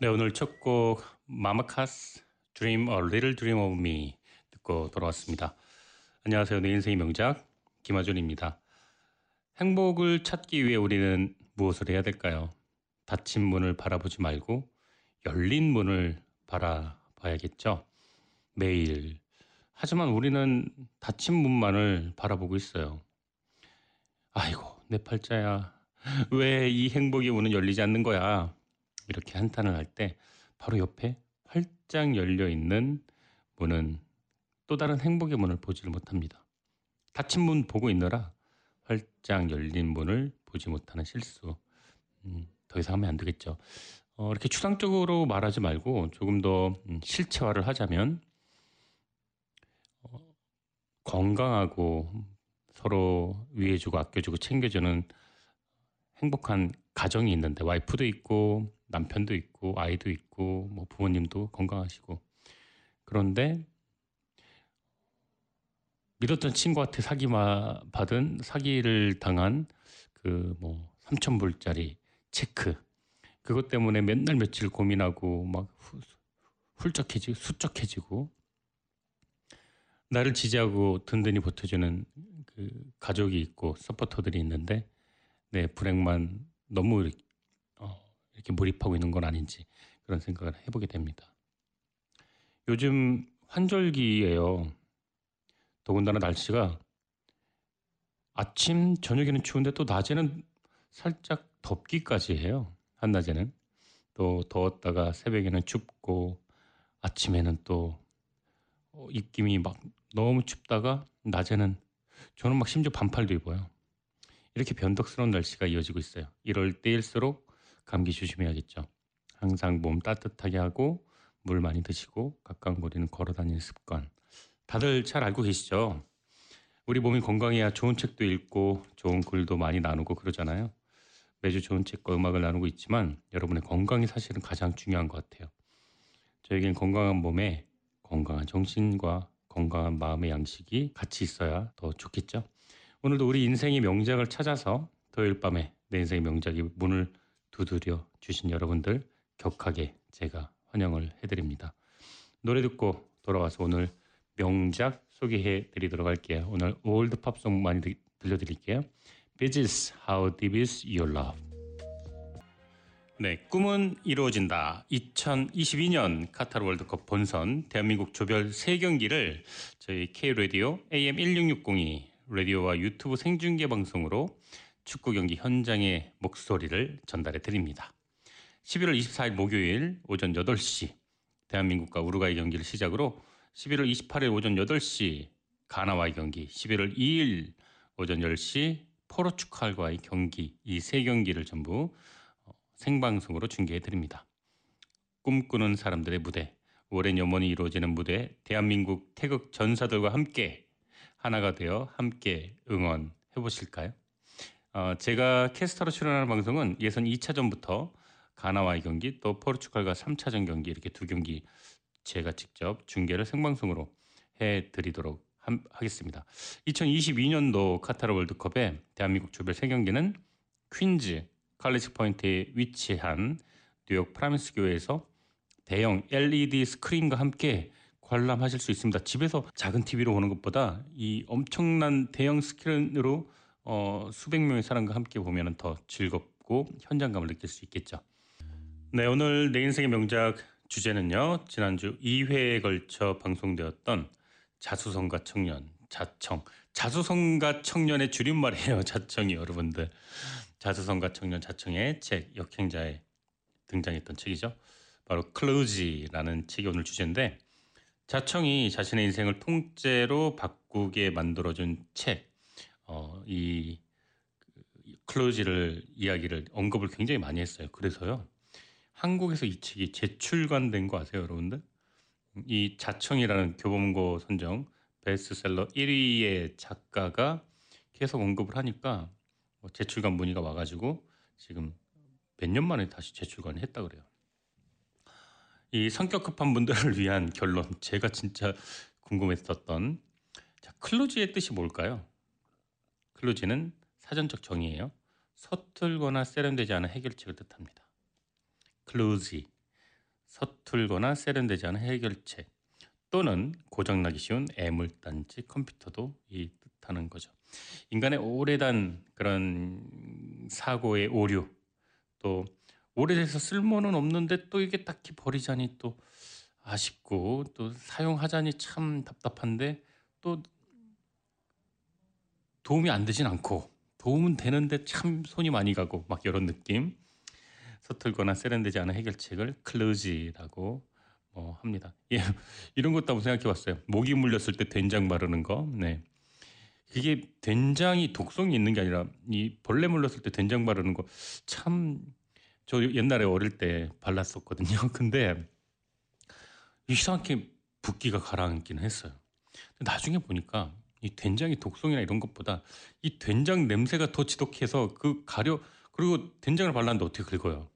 네, 오늘 첫 곡 마마카스 Dream a Little Dream of Me 듣고 돌아왔습니다. 안녕하세요. 내 인생의 명작 김하준입니다. 행복을 찾기 위해 우리는 무엇을 해야 될까요? 닫힌 문을 바라보지 말고 열린 문을 바라봐야겠죠. 매일. 하지만 우리는 닫힌 문만을 바라보고 있어요. 아이고, 내 팔자야. 왜 이 행복의 문은 열리지 않는 거야? 이렇게 한탄을 할 때 바로 옆에 활짝 열려 있는 문은 또 다른 행복의 문을 보지를 못합니다. 닫힌 문 보고 있느라 활짝 열린 문을 보지 못하는 실수. 음, 더 이상 하면 안 되겠죠. 어, 이렇게 추상적으로 말하지 말고 조금 더 음, 실체화를 하자면 어, 건강하고 서로 위해주고 아껴주고 챙겨주는 행복한 가정이 있는데 와이프도 있고 남편도 있고 아이도 있고 뭐 부모님도 건강하시고. 그런데 믿었던 친구한테 사기 받은 사기를 당한 그 뭐 3천 불짜리 체크. 그것 때문에 맨날 며칠 고민하고 막 후, 훌쩍해지고 수척해지고 나를 지지하고 든든히 버텨주는 그 가족이 있고 서포터들이 있는데 내 불행만 너무 이렇게, 몰입하고 있는 건 아닌지 그런 생각을 해보게 됩니다. 요즘 환절기예요. 더군다나 날씨가 아침 저녁에는 추운데 또 낮에는 살짝 덥기까지 해요. 한낮에는 또 더웠다가 새벽에는 춥고 아침에는 또 어, 입김이 막 너무 춥다가 낮에는 저는 막 심지어 반팔도 입어요. 이렇게 변덕스러운 날씨가 이어지고 있어요. 이럴 때일수록 감기 조심해야겠죠. 항상 몸 따뜻하게 하고 물 많이 드시고 가까운 거리는 걸어 다니는 습관. 다들 잘 알고 계시죠? 우리 몸이 건강해야 좋은 책도 읽고 좋은 글도 많이 나누고 그러잖아요. 매주 좋은 책과 음악을 나누고 있지만 여러분의 건강이 사실은 가장 중요한 것 같아요. 저에겐 건강한 몸에 건강한 정신과 건강한 마음의 양식이 같이 있어야 더 좋겠죠. 오늘도 우리 인생의 명작을 찾아서 토요일 밤에 내 인생의 명작이 문을 두드려 주신 여러분들 격하게 제가 환영을 해드립니다. 노래 듣고 돌아와서 오늘 명작 소개해 드리도록 할게요. 오늘 올드 팝송 많이 들려드릴게요. Bitches, how deep is your love? 네, 꿈은 이루어진다. 2022년 카타르 월드컵 본선 대한민국 조별 3경기를 저희 K-라디오 AM 1660이 라디오와 유튜브 생중계 방송으로 축구 경기 현장의 목소리를 전달해 드립니다. 11월 24일 목요일 오전 8시 대한민국과 우루과이 경기를 시작으로 11월 28일 오전 8시 가나와의 경기, 11월 2일 오전 10시 포르투갈과의 경기 이 세 경기를 전부 어, 생방송으로 중계해 드립니다. 꿈꾸는 사람들의 무대, 오랜 염원이 이루어지는 무대, 대한민국 태극 전사들과 함께 하나가 되어 함께 응원해 보실까요? 어, 제가 캐스터로 출연하는 방송은 예선 2차전부터 가나와의 경기 또 포르투갈과 3차전 경기 이렇게 두 경기 제가 직접 중계를 생방송으로 해 드리도록 하겠습니다. 2022년도 카타르 월드컵에 대한민국 조별 3경기는 퀸즈 칼리지 포인트에 위치한 뉴욕 프라미스 교회에서 대형 LED 스크린과 함께 관람하실 수 있습니다. 집에서 작은 TV로 보는 것보다 이 엄청난 대형 스크린으로 어, 수백 명의 사람과 함께 보면 더 즐겁고 현장감을 느낄 수 있겠죠. 네, 오늘 내 인생의 명작 주제는요. 지난주 2회에 걸쳐 방송되었던 자수성가 청년, 자청. 자수성가 청년의 줄임말이에요. 자청이 여러분들. 자수성가 청년 자청의 책 역행자에 등장했던 책이죠. 바로 클로지라는 책이 오늘 주제인데 자청이 자신의 인생을 통째로 바꾸게 만들어준 책, 어, 이 클로지를 이야기를 언급을 굉장히 많이 했어요. 그래서요. 한국에서 이 책이 재출간된 거 아세요, 여러분들? 이 자청이라는 교보문고 선정 베스트셀러 1위의 작가가 계속 언급을 하니까 뭐 재출간 문의가 와가지고 지금 몇 년 만에 다시 재출간을 했다 그래요. 이 성격 급한 분들을 위한 결론 제가 진짜 궁금했었던 자, 클로즈의 뜻이 뭘까요? 클로즈는 사전적 정의예요. 서툴거나 세련되지 않은 해결책을 뜻합니다. 클루지 서툴거나 세련되지 않은 해결책 또는 고장나기 쉬운 애물단지 컴퓨터도 이 뜻하는 거죠. 인간의 오래된 그런 사고의 오류 또 오래돼서 쓸모는 없는데 또 이게 딱히 버리자니 또 아쉽고 또 사용하자니 참 답답한데 또 도움이 안 되진 않고 도움은 되는데 참 손이 많이 가고 막 이런 느낌 서툴거나 세련되지 않은 해결책을 클로지라고 뭐 합니다. 예, 이런 것도 한번 생각해 봤어요. 모기 물렸을 때 된장 바르는 거. 네. 그게 된장이 독성이 있는 게 아니라 이 벌레 물렸을 때 된장 바르는 거 참 저 옛날에 어릴 때 발랐었거든요. 근데 이상하게 붓기가 가라앉기는 했어요. 나중에 보니까 이 된장의 독성이나 이런 것보다 이 된장 냄새가 더 지독해서 그 가려 그리고 된장을 발랐는데 어떻게 긁어요?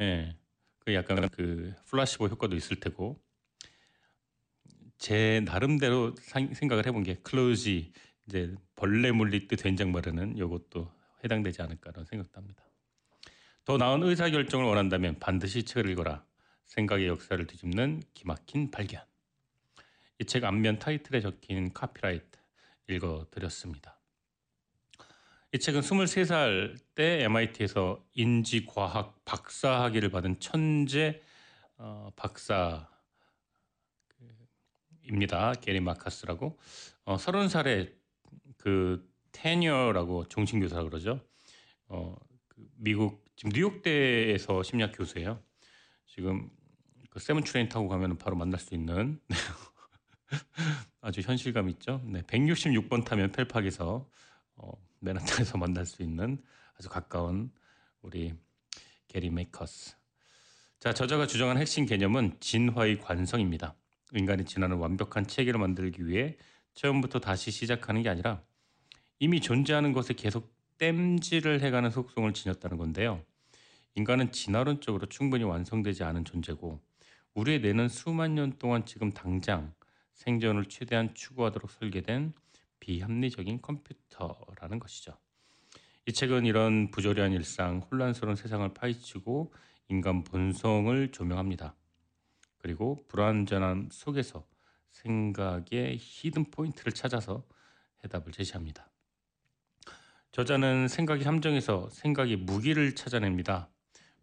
예. 그 약간 그 플라시보 효과도 있을 테고 제 나름대로 생각을 해본 게 클로지 이제 벌레 물릴 때 된장 바르는 요것도 해당되지 않을까라는 생각도 합니다. 더 나은 의사 결정을 원한다면 반드시 책을 읽어라. 생각의 역사를 뒤집는 기막힌 발견. 이 책 앞면 타이틀에 적힌 카피라이트 읽어드렸습니다. 이 책은 23살 때 MIT에서 인지과학 박사 학위를 받은 천재 어, 박사입니다. 게리 마카스라고. 어, 30살에 그 테니어라고 종신교사라고 그러죠. 어, 그 미국 지금 뉴욕대에서 심리학 교수예요. 지금 그 seven train 타고 가면 바로 만날 수 있는 아주 현실감 있죠. 네, 166번 타면 펠팍에서 어, 맨하탄에서 만날 수 있는 아주 가까운 우리 게리 마커스. 자, 저자가 주장한 핵심 개념은 진화의 관성입니다. 인간의 진화는 완벽한 체계를 만들기 위해 처음부터 다시 시작하는 게 아니라 이미 존재하는 것에 계속 땜질을 해가는 속성을 지녔다는 건데요. 인간은 진화론적으로 충분히 완성되지 않은 존재고 우리의 뇌는 수만 년 동안 지금 당장 생존을 최대한 추구하도록 설계된 비합리적인 컴퓨터라는 것이죠. 이 책은 이런 부조리한 일상, 혼란스러운 세상을 파헤치고 인간 본성을 조명합니다. 그리고 불완전함 속에서 생각의 히든 포인트를 찾아서 해답을 제시합니다. 저자는 생각의 함정에서 생각의 무기를 찾아냅니다.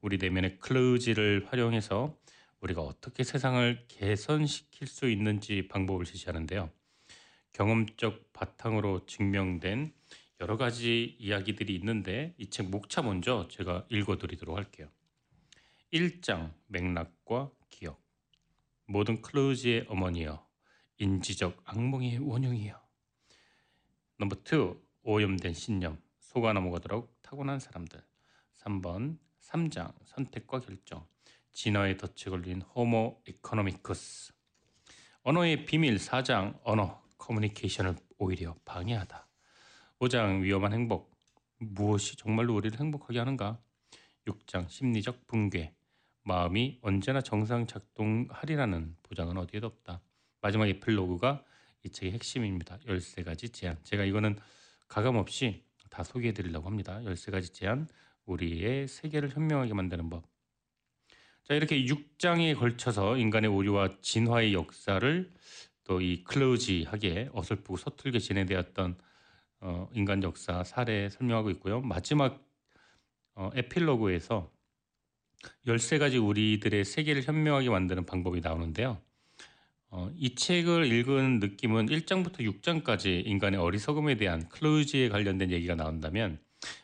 우리 내면의 클로지를 활용해서 우리가 어떻게 세상을 개선시킬 수 있는지 방법을 제시하는데요. 경험적 바탕으로 증명된 여러 가지 이야기들이 있는데 이 책 목차 먼저 제가 읽어드리도록 할게요. 1장 맥락과 기억. 모든 클루지의 어머니여 인지적 악몽의 원흉이여. number 2 오염된 신념. 속아 넘어가도록 타고난 사람들. 3번 3장 선택과 결정 진화의 덫에 걸린 호모 에코노미쿠스 언어의 비밀 4장 언어 커뮤니케이션을 오히려 방해하다. 5장 위험한 행복. 무엇이 정말로 우리를 행복하게 하는가? 6장 심리적 붕괴. 마음이 언제나 정상 작동하리라는 보장은 어디에도 없다. 마지막 에필로그가 이 책의 핵심입니다. 13가지 제안. 제가 이거는 가감 없이 다 소개해 드리려고 합니다. 13가지 제안. 우리의 세계를 현명하게 만드는 법 자, 이렇게 6장에 걸쳐서 인간의 오류와 진화의 역사를 또 이 클로지하게 어설프고 서툴게 진행되었던 어, 인간 역사 사례 설명하고 있고요. 마지막 어, 에필로그에서 13가지 우리들의 세계를 현명하게 만드는 방법이 나오는데요. 어, 이 책을 읽은 느낌은 1장부터 6장까지 인간의 어리석음에 대한 클로지에 관련된 얘기가 나온다면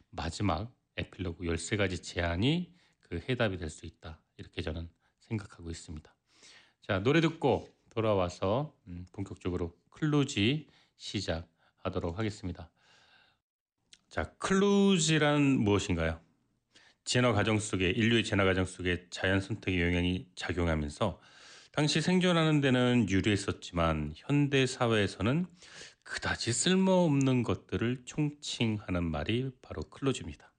마지막 에필로그 13가지 제안이 그 해답이 될 수 있다. 이렇게 저는 생각하고 있습니다. 자, 노래 듣고 돌아와서 음, 본격적으로 클루지 시작하도록 하겠습니다. 자, 클루지란 무엇인가요? 진화 과정 속에 인류의 진화 과정 속에 자연 선택의 영향이 작용하면서 당시 생존하는 데는 유리했었지만 현대 사회에서는 그다지 쓸모없는 것들을 총칭하는 말이 바로 클로즈입니다.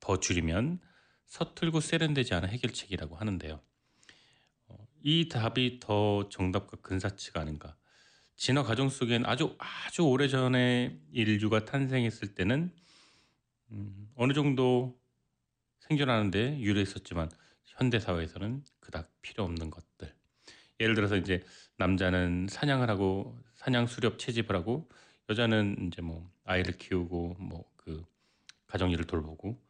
더 줄이면 서툴고 세련되지 않은 해결책이라고 하는데요. 어, 이 답이 더 정답과 근사치가 아닌가. 진화 과정 속엔 아주 아주 오래 전에 인류가 탄생했을 때는 음, 어느 정도 생존하는데 유리했었지만 현대 사회에서는 그닥 필요 없는 것들. 예를 들어서 이제 남자는 사냥을 하고 사냥 수렵 채집을 하고 여자는 이제 뭐 아이를 키우고 뭐 그 가정일을 돌보고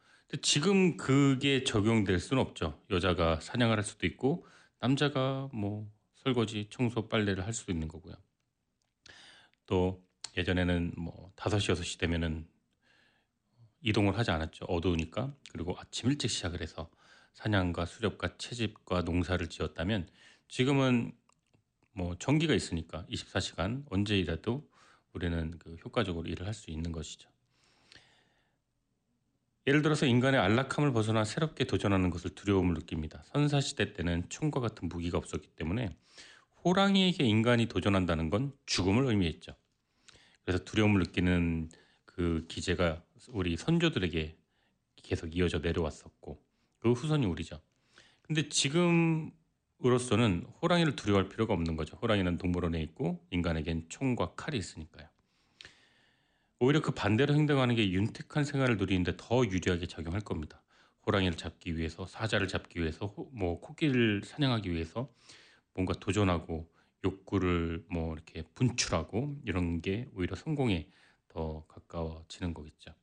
지금 그게 적용될 수는 없죠. 여자가 사냥을 할 수도 있고 남자가 뭐 설거지, 청소, 빨래를 할 수도 있는 거고요. 또 예전에는 뭐 5시, 6시 되면은 이동을 하지 않았죠. 어두우니까. 그리고 아침 일찍 시작을 해서 사냥과 수렵과 채집과 농사를 지었다면 지금은 뭐 전기가 있으니까 24시간 언제이라도 우리는 그 효과적으로 일을 할 수 있는 것이죠. 예를 들어서 인간의 안락함을 벗어나 새롭게 도전하는 것을 두려움을 느낍니다. 선사시대 때는 총과 같은 무기가 없었기 때문에 호랑이에게 인간이 도전한다는 건 죽음을 의미했죠. 그래서 두려움을 느끼는 그 기제가 우리 선조들에게 계속 이어져 내려왔었고 그 후손이 우리죠. 근데 지금으로서는 호랑이를 두려워할 필요가 없는 거죠. 호랑이는 동물원에 있고 인간에겐 총과 칼이 있으니까요. 오히려 그 반대로 행동하는 게 윤택한 생활을 누리는데 더 유리하게 작용할 겁니다. 호랑이를 잡기 위해서 사자를 잡기 위해서 뭐 코끼리를 사냥하기 위해서 뭔가 도전하고 욕구를 뭐 이렇게 분출하고 이런 게 오히려 성공에 더 가까워지는 거겠죠.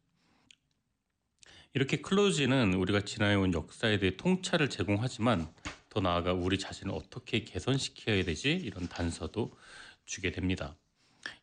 이렇게 클로즈는 우리가 지나해온 역사에 대해 통찰을 제공하지만 더 나아가 우리 자신을 어떻게 개선시켜야 되지 이런 단서도 주게 됩니다.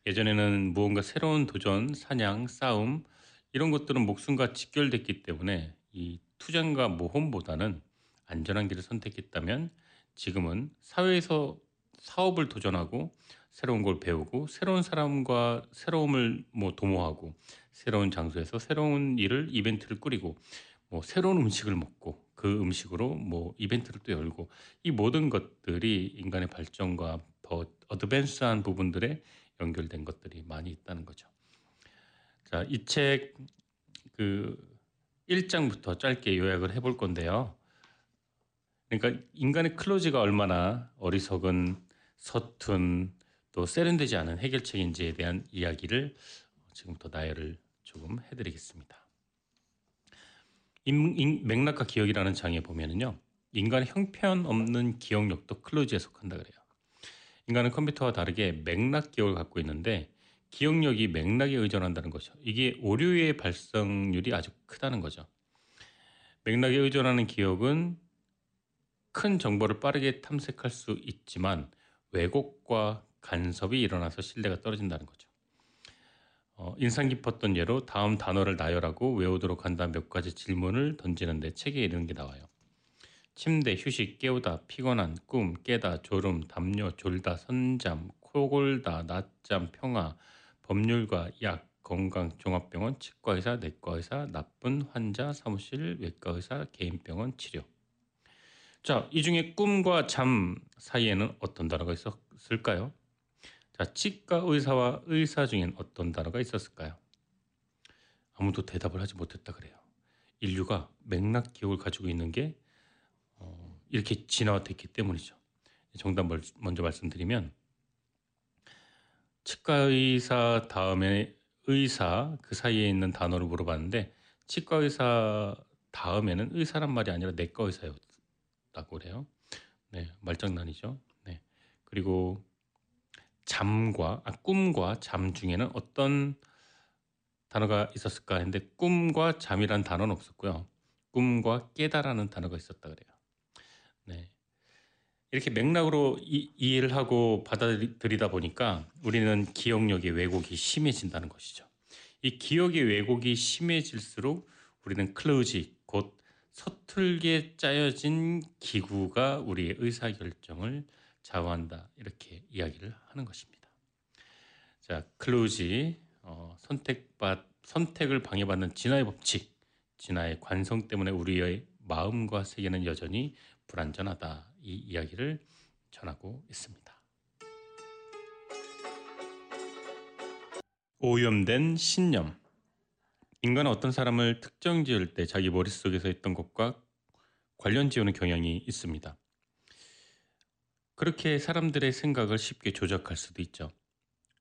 예전에는 무언가 새로운 도전, 사냥, 싸움 이런 것들은 목숨과 직결됐기 때문에 이 투쟁과 모험보다는 안전한 길을 선택했다면 지금은 사회에서 사업을 도전하고 새로운 걸 배우고 새로운 사람과 새로움을 뭐 도모하고 새로운 장소에서 새로운 일을 이벤트를 꾸리고 뭐 새로운 음식을 먹고 그 음식으로 뭐 이벤트를 또 열고 이 모든 것들이 인간의 발전과 더 어드밴스한 부분들에 연결된 것들이 많이 있다는 거죠. 자, 이 책 그 1장부터 짧게 요약을 해볼 건데요. 그러니까 인간의 클로즈가 얼마나 어리석은 서툰 또 세련되지 않은 해결책인지에 대한 이야기를 지금부터 나열을 조금 해드리겠습니다. 맥락과 기억이라는 장에 보면은요, 인간의 형편없는 기억력도 클로즈에 속한다 그래요. 인간은 컴퓨터와 다르게 맥락 기억을 갖고 있는데 기억력이 맥락에 의존한다는 거죠. 이게 오류의 발생률이 아주 크다는 거죠. 맥락에 의존하는 기억은 큰 정보를 빠르게 탐색할 수 있지만 왜곡과 간섭이 일어나서 신뢰가 떨어진다는 거죠. 어, 인상 깊었던 예로 다음 단어를 나열하고 외우도록 한다 몇 가지 질문을 던지는데 책에 이런 게 나와요. 침대, 휴식, 깨우다, 피곤한, 꿈, 깨다, 졸음, 담요, 졸다, 선잠, 코골다, 낮잠, 평화, 법률과 약, 건강, 종합병원, 치과의사, 내과의사, 나쁜 환자, 사무실, 외과의사, 개인병원, 치료. 자, 이 중에 꿈과 잠 사이에는 어떤 단어가 있었을까요? 자, 치과 의사와 의사 중엔 어떤 단어가 있었을까요? 아무도 대답을 하지 못했다 그래요. 인류가 맥락 기억을 가지고 있는 게 이렇게 진화됐기 때문이죠. 정답 먼저 말씀드리면 치과 의사 다음에 의사 그 사이에 있는 단어를 물어봤는데 치과 의사 다음에는 의사란 말이 아니라 내과 의사였다고 그래요. 네, 말장난이죠. 네. 그리고 잠과 아, 꿈과 잠 중에는 어떤 단어가 있었을까 했는데 꿈과 잠이란 단어는 없었고요. 꿈과 깨다라는 단어가 있었다 그래요. 네. 이렇게 맥락으로 이, 이해를 하고 받아들이다 보니까 우리는 기억력의 왜곡이 심해진다는 것이죠. 이 기억의 왜곡이 심해질수록 우리는 클로지 곧 서툴게 짜여진 기구가 우리의 의사 결정을 좌우한다 이렇게 이야기를 하는 것입니다. 자, 클로지 어, 선택받 선택을 방해받는 진화의 법칙, 진화의 관성 때문에 우리의 마음과 세계는 여전히 불완전하다 이 이야기를 전하고 있습니다. 오염된 신념 인간은 어떤 사람을 특정 지을 때 자기 머릿속에서 있던 것과 관련 지우는 경향이 있습니다. 그렇게 사람들의 생각을 쉽게 조작할 수도 있죠.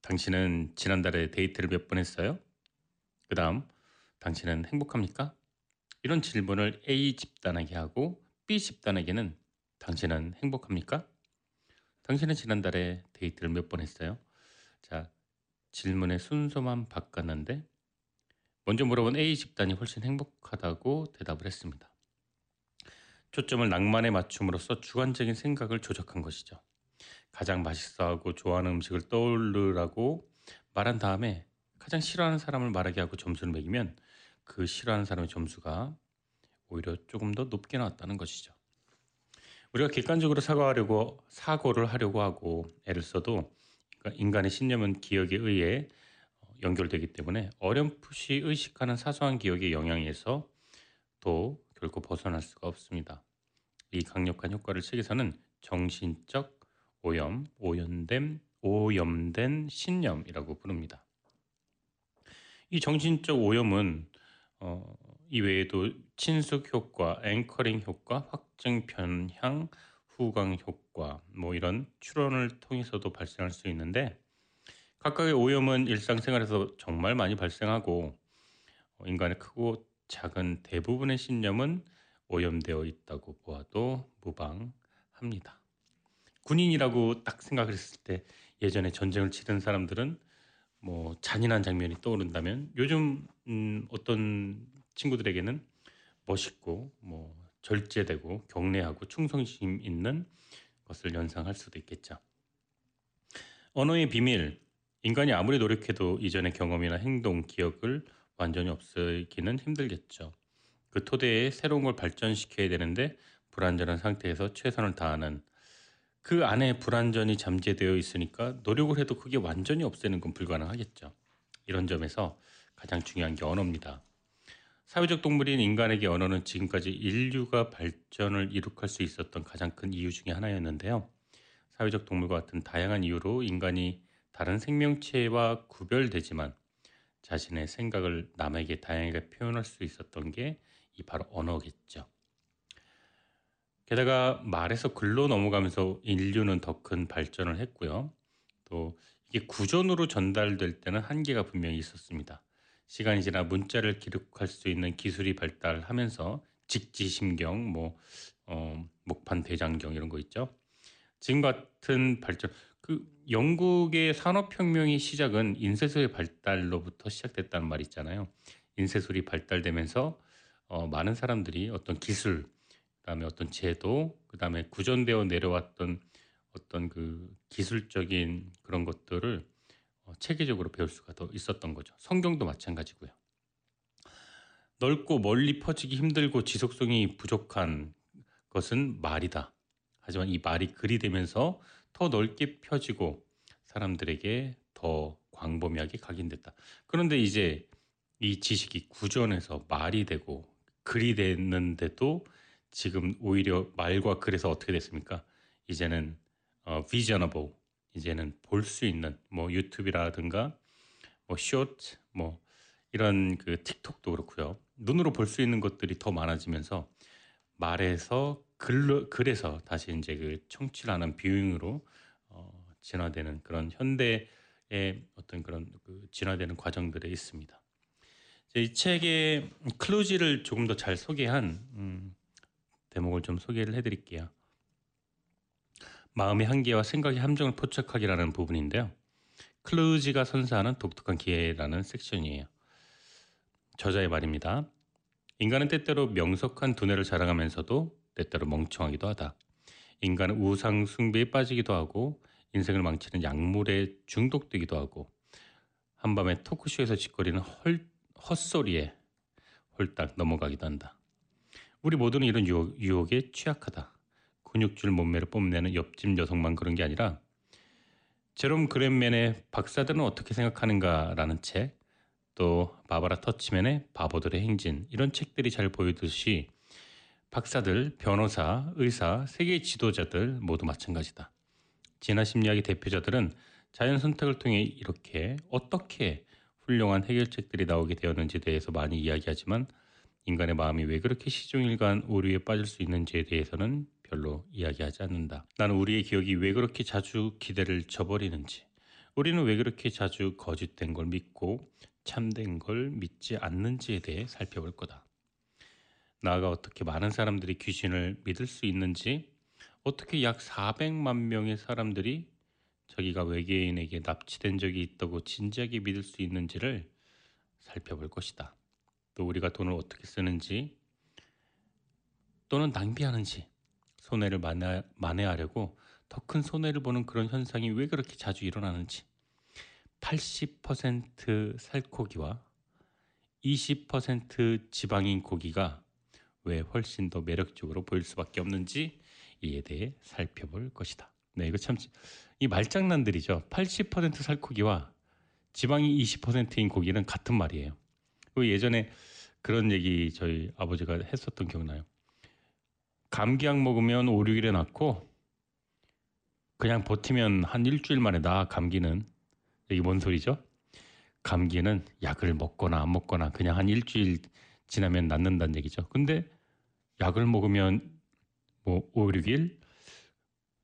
당신은 지난달에 데이트를 몇 번 했어요? 그 다음, 당신은 행복합니까? 이런 질문을 A 집단에게 하고 B 집단에게는 당신은 행복합니까? 당신은 지난달에 데이트를 몇 번 했어요? 자, 질문의 순서만 바꿨는데 먼저 물어본 A 집단이 훨씬 행복하다고 대답을 했습니다. 초점을 낭만에 맞춤으로써 주관적인 생각을 조작한 것이죠. 가장 맛있어하고 좋아하는 음식을 떠올르라고 말한 다음에 가장 싫어하는 사람을 말하게 하고 점수를 매기면 그 싫어하는 사람의 점수가 오히려 조금 더 높게 나왔다는 것이죠. 우리가 객관적으로 사과하려고 사고를 하려고 하고 애를 써도 그러니까 인간의 신념은 기억에 의해 연결되기 때문에 어렴풋이 의식하는 사소한 기억의 영향에서 또 결코 벗어날 수가 없습니다. 이 강력한 효과를 책에서는 정신적 오염, 오염된, 오염된 신념이라고 부릅니다. 이 정신적 오염은 어, 이외에도 친숙 효과, 앵커링 효과, 확증 편향, 후광 효과 뭐 이런 추론을 통해서도 발생할 수 있는데 각각의 오염은 일상생활에서 정말 많이 발생하고 어, 인간의 크고 작은 대부분의 신념은 오염되어 있다고 보아도 무방합니다. 군인이라고 딱 생각을 했을 때 예전에 전쟁을 치른 사람들은 뭐 잔인한 장면이 떠오른다면 요즘 음 어떤 친구들에게는 멋있고 뭐 절제되고 경례하고 충성심 있는 것을 연상할 수도 있겠죠. 언어의 비밀 인간이 아무리 노력해도 이전의 경험이나 행동, 기억을 완전히 없애기는 힘들겠죠. 그 토대에 새로운 걸 발전시켜야 되는데 불완전한 상태에서 최선을 다하는 그 안에 불완전이 잠재되어 있으니까 노력을 해도 그게 완전히 없애는 건 불가능하겠죠. 이런 점에서 가장 중요한 게 언어입니다. 사회적 동물인 인간에게 언어는 지금까지 인류가 발전을 이룩할 수 있었던 가장 큰 이유 중의 하나였는데요. 사회적 동물과 같은 다양한 이유로 인간이 다른 생명체와 구별되지만 자신의 생각을 남에게 다양하게 표현할 수 있었던 게 이 바로 언어겠죠. 게다가 말에서 글로 넘어가면서 인류는 더 큰 발전을 했고요. 또 이게 구전으로 전달될 때는 한계가 분명히 있었습니다. 시간이 지나 문자를 기록할 수 있는 기술이 발달하면서 직지심경, 뭐 어, 목판 대장경 이런 거 있죠. 지금 같은 발전, 그 영국의 산업혁명의 시작은 인쇄소의 발달로부터 시작됐다는 말이 있잖아요. 인쇄술이 발달되면서 어, 많은 사람들이 어떤 기술, 그다음에 어떤 제도, 그다음에 구전되어 내려왔던 어떤 그 기술적인 그런 것들을 어, 체계적으로 배울 수가 더 있었던 거죠. 성경도 마찬가지고요. 넓고 멀리 퍼지기 힘들고 지속성이 부족한 것은 말이다. 하지만 이 말이 글이 되면서 더 넓게 펴지고 사람들에게 더 광범위하게 각인됐다. 그런데 이제 이 지식이 구전에서 말이 되고 글이 됐는데도 지금 오히려 말과 글에서 어떻게 됐습니까? 이제는 어, visionable, 이제는 볼 수 있는 뭐 유튜브라든가 뭐 쇼트 뭐 이런 그 틱톡도 그렇고요. 눈으로 볼 수 있는 것들이 더 많아지면서 말에서 글 글에서 다시 이제 그 청취를 하는 뷰잉으로 어, 진화되는 그런 현대의 어떤 그런 그 진화되는 과정들에 있습니다. 이 책의 클로지를 조금 더 잘 소개한 음, 대목을 좀 소개를 해드릴게요. 마음의 한계와 생각의 함정을 포착하기라는 부분인데요. 클루지가 선사하는 독특한 기회라는 섹션이에요. 저자의 말입니다. 인간은 때때로 명석한 두뇌를 자랑하면서도 때때로 멍청하기도 하다. 인간은 우상 숭배에 빠지기도 하고 인생을 망치는 약물에 중독되기도 하고 한밤에 토크쇼에서 짓거리는 헐, 헛소리에 홀딱 넘어가기도 한다. 우리 모두는 이런 유혹, 유혹에 취약하다. 근육줄 몸매를 뽐내는 옆집 여성만 그런 게 아니라 제롬 그랜맨의 박사들은 어떻게 생각하는가라는 책, 또 바바라 터치맨의 바보들의 행진 이런 책들이 잘 보이듯이 박사들, 변호사, 의사, 세계 지도자들 모두 마찬가지다. 진화 심리학의 대표자들은 자연 선택을 통해 이렇게 어떻게 훌륭한 해결책들이 나오게 되었는지에 대해서 많이 이야기하지만 인간의 마음이 왜 그렇게 시종일관 오류에 빠질 수 있는지에 대해서는 별로 이야기하지 않는다. 나는 우리의 기억이 왜 그렇게 자주 기대를 저버리는지, 우리는 왜 그렇게 자주 거짓된 걸 믿고 참된 걸 믿지 않는지에 대해 살펴볼 거다. 나아가 어떻게 많은 사람들이 귀신을 믿을 수 있는지, 어떻게 약 400만 명의 사람들이 자기가 외계인에게 납치된 적이 있다고 진지하게 믿을 수 있는지를 살펴볼 것이다. 또 우리가 돈을 어떻게 쓰는지 또는 낭비하는지 손해를 만회, 만회하려고 더 큰 손해를 보는 그런 현상이 왜 그렇게 자주 일어나는지 80% 살코기와 20% 지방인 고기가 왜 훨씬 더 매력적으로 보일 수밖에 없는지 이에 대해 살펴볼 것이다. 네, 이거 참 이 말장난들이죠. 80% 살코기와 지방이 20%인 고기는 같은 말이에요. 그 예전에 그런 얘기 저희 아버지가 했었던 기억나요. 감기약 먹으면 5, 6일에 낫고 그냥 버티면 한 일주일 만에 나 감기는 이게 뭔 소리죠? 감기는 약을 먹거나 안 먹거나 그냥 한 일주일 지나면 낫는다는 얘기죠. 근데 약을 먹으면 뭐 5, 6일,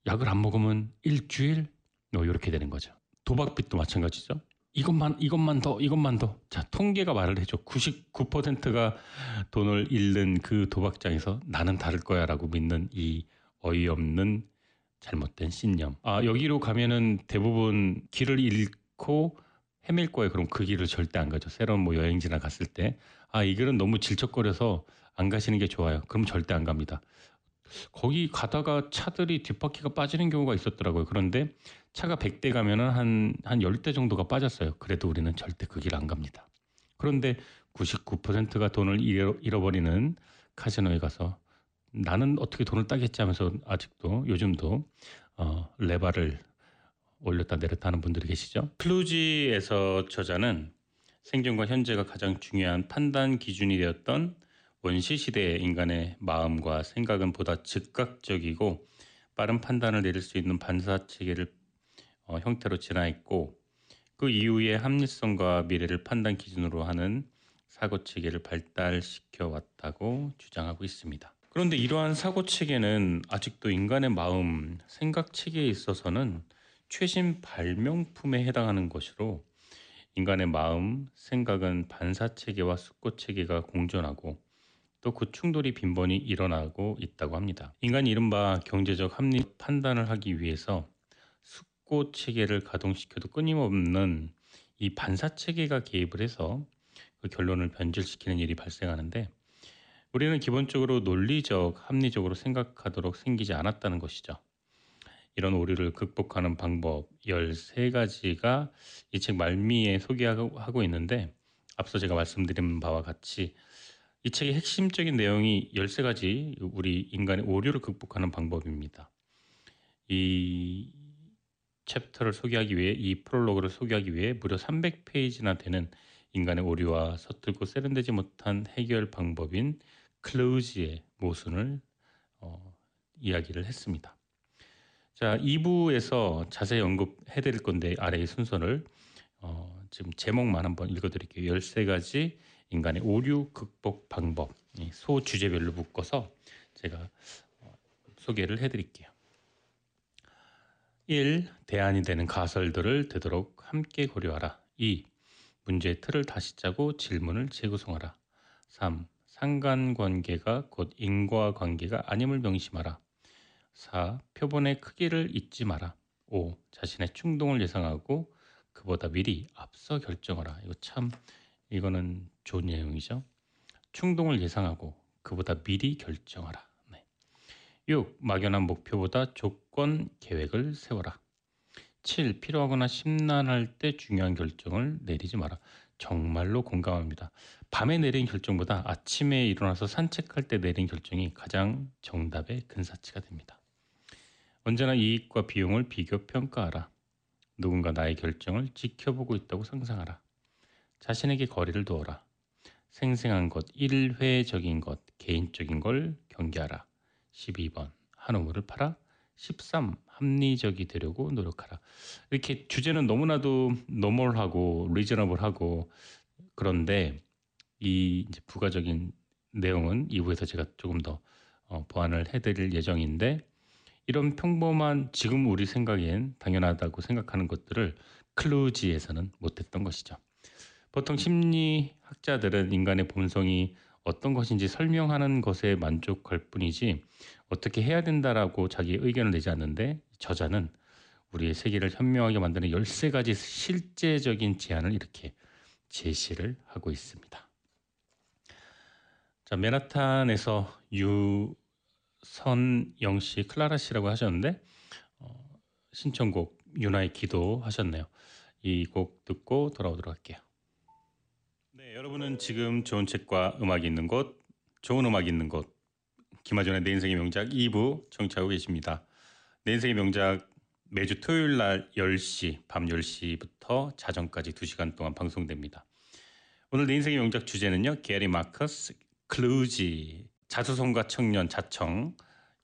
약을 안 먹으면 일주일, 뭐 이렇게 되는 거죠. 도박빚도 마찬가지죠. 이것만 이것만 더 이것만 더. 자 통계가 말을 해줘. 99%가 돈을 잃는 그 도박장에서 나는 다를 거야라고 믿는 이 어이없는 잘못된 신념. 아 여기로 가면은 대부분 길을 잃고 헤맬 거예요. 그럼 그 길을 절대 안 가죠. 새로운 뭐 여행지나 갔을 때, 아, 이 길은 너무 질척거려서 안 가시는 게 좋아요. 그럼 절대 안 갑니다. 거기 가다가 차들이 뒷바퀴가 빠지는 경우가 있었더라고요. 그런데 차가 100대 가면은 한, 한 10대 정도가 빠졌어요. 그래도 우리는 절대 그 길 안 갑니다. 그런데 99%가 돈을 잃어버리는 카지노에 가서 나는 어떻게 돈을 따겠지 하면서 아직도 요즘도 어, 레바를 올렸다 내렸다 하는 분들이 계시죠. 클루지에서 저자는 생존과 현재가 가장 중요한 판단 기준이 되었던 원시 시대의 인간의 마음과 생각은 보다 즉각적이고 빠른 판단을 내릴 수 있는 반사 체계를 어, 형태로 진화 했고 그 이후에 합리성과 미래를 판단 기준으로 하는 사고 체계를 발달시켜 왔다고 주장하고 있습니다. 그런데 이러한 사고 체계는 아직도 인간의 마음, 생각 체계에 있어서는 최신 발명품에 해당하는 것으로 인간의 마음, 생각은 반사 체계와 숙고 체계가 공존하고 또 그 충돌이 빈번히 일어나고 있다고 합니다. 인간이 이른바 경제적 합리 판단을 하기 위해서 숙고 체계를 가동시켜도 끊임없는 이 반사 체계가 개입을 해서 그 결론을 변질시키는 일이 발생하는데 우리는 기본적으로 논리적, 합리적으로 생각하도록 생기지 않았다는 것이죠. 이런 오류를 극복하는 방법 13가지가 이 책 말미에 소개하고 있는데 앞서 제가 말씀드린 바와 같이 이 책의 핵심적인 내용이 13가지 우리 인간의 오류를 극복하는 방법입니다. 이 챕터를 소개하기 위해 이 프롤로그를 소개하기 위해 무려 300페이지나 되는 인간의 오류와 서툴고 세련되지 못한 해결 방법인 클로즈의 모순을 어, 이야기를 했습니다. 자, 2부에서 자세히 언급해 드릴 건데 아래의 순서를 어, 지금 제목만 한번 읽어 드릴게요. 13가지 인간의 오류 극복 방법. 소 주제별로 묶어서 제가 어, 소개를 해 드릴게요. 1. 대안이 되는 가설들을 되도록 함께 고려하라. 2. 문제의 틀을 다시 짜고 질문을 재구성하라. 3. 상관관계가 곧 인과관계가 아님을 명심하라. 4. 표본의 크기를 잊지 마라. 5. 자신의 충동을 예상하고 그보다 미리 앞서 결정하라. 이거 참 이거는 좋은 내용이죠. 충동을 예상하고 그보다 미리 결정하라. 네. 6. 막연한 목표보다 조건 계획을 세워라. 7. 필요하거나 심란할 때 중요한 결정을 내리지 마라. 정말로 공감합니다. 밤에 내린 결정보다 아침에 일어나서 산책할 때 내린 결정이 가장 정답의 근사치가 됩니다. 언제나 이익과 비용을 비교 평가하라. 누군가 나의 결정을 지켜보고 있다고 상상하라. 자신에게 거리를 두어라. 생생한 것, 일회적인 것, 개인적인 걸 경계하라. 12번 한 우물을 팔아 13 합리적이 되려고 노력하라. 이렇게 주제는 너무나도 노멀하고 리저너블하고 그런데 이 부가적인 내용은 2부에서 제가 조금 더 어, 보완을 해드릴 예정인데 이런 평범한 지금 우리 생각엔 당연하다고 생각하는 것들을 클루지에서는 못했던 것이죠. 보통 심리학자들은 인간의 본성이 어떤 것인지 설명하는 것에 만족할 뿐이지 어떻게 해야 된다라고 자기 의견을 내지 않는데 저자는 우리의 세계를 현명하게 만드는 13가지 실제적인 제안을 이렇게 제시를 하고 있습니다. 자, 맨하탄에서 유선영 씨, 클라라 씨라고 하셨는데 어, 신청곡 유나의 기도 하셨네요. 이 곡 듣고 돌아오도록 할게요. 네, 여러분은 지금 좋은 책과 음악이 있는 곳, 좋은 음악이 있는 곳, 김하준의 내 인생의 명작 2부 청취하고 계십니다. 내 인생의 명작 매주 토요일 날 10시, 밤 10시부터 자정까지 2시간 동안 방송됩니다. 오늘 내 인생의 명작 주제는요. 게리 마커스 클루지 자수성가 청년 자청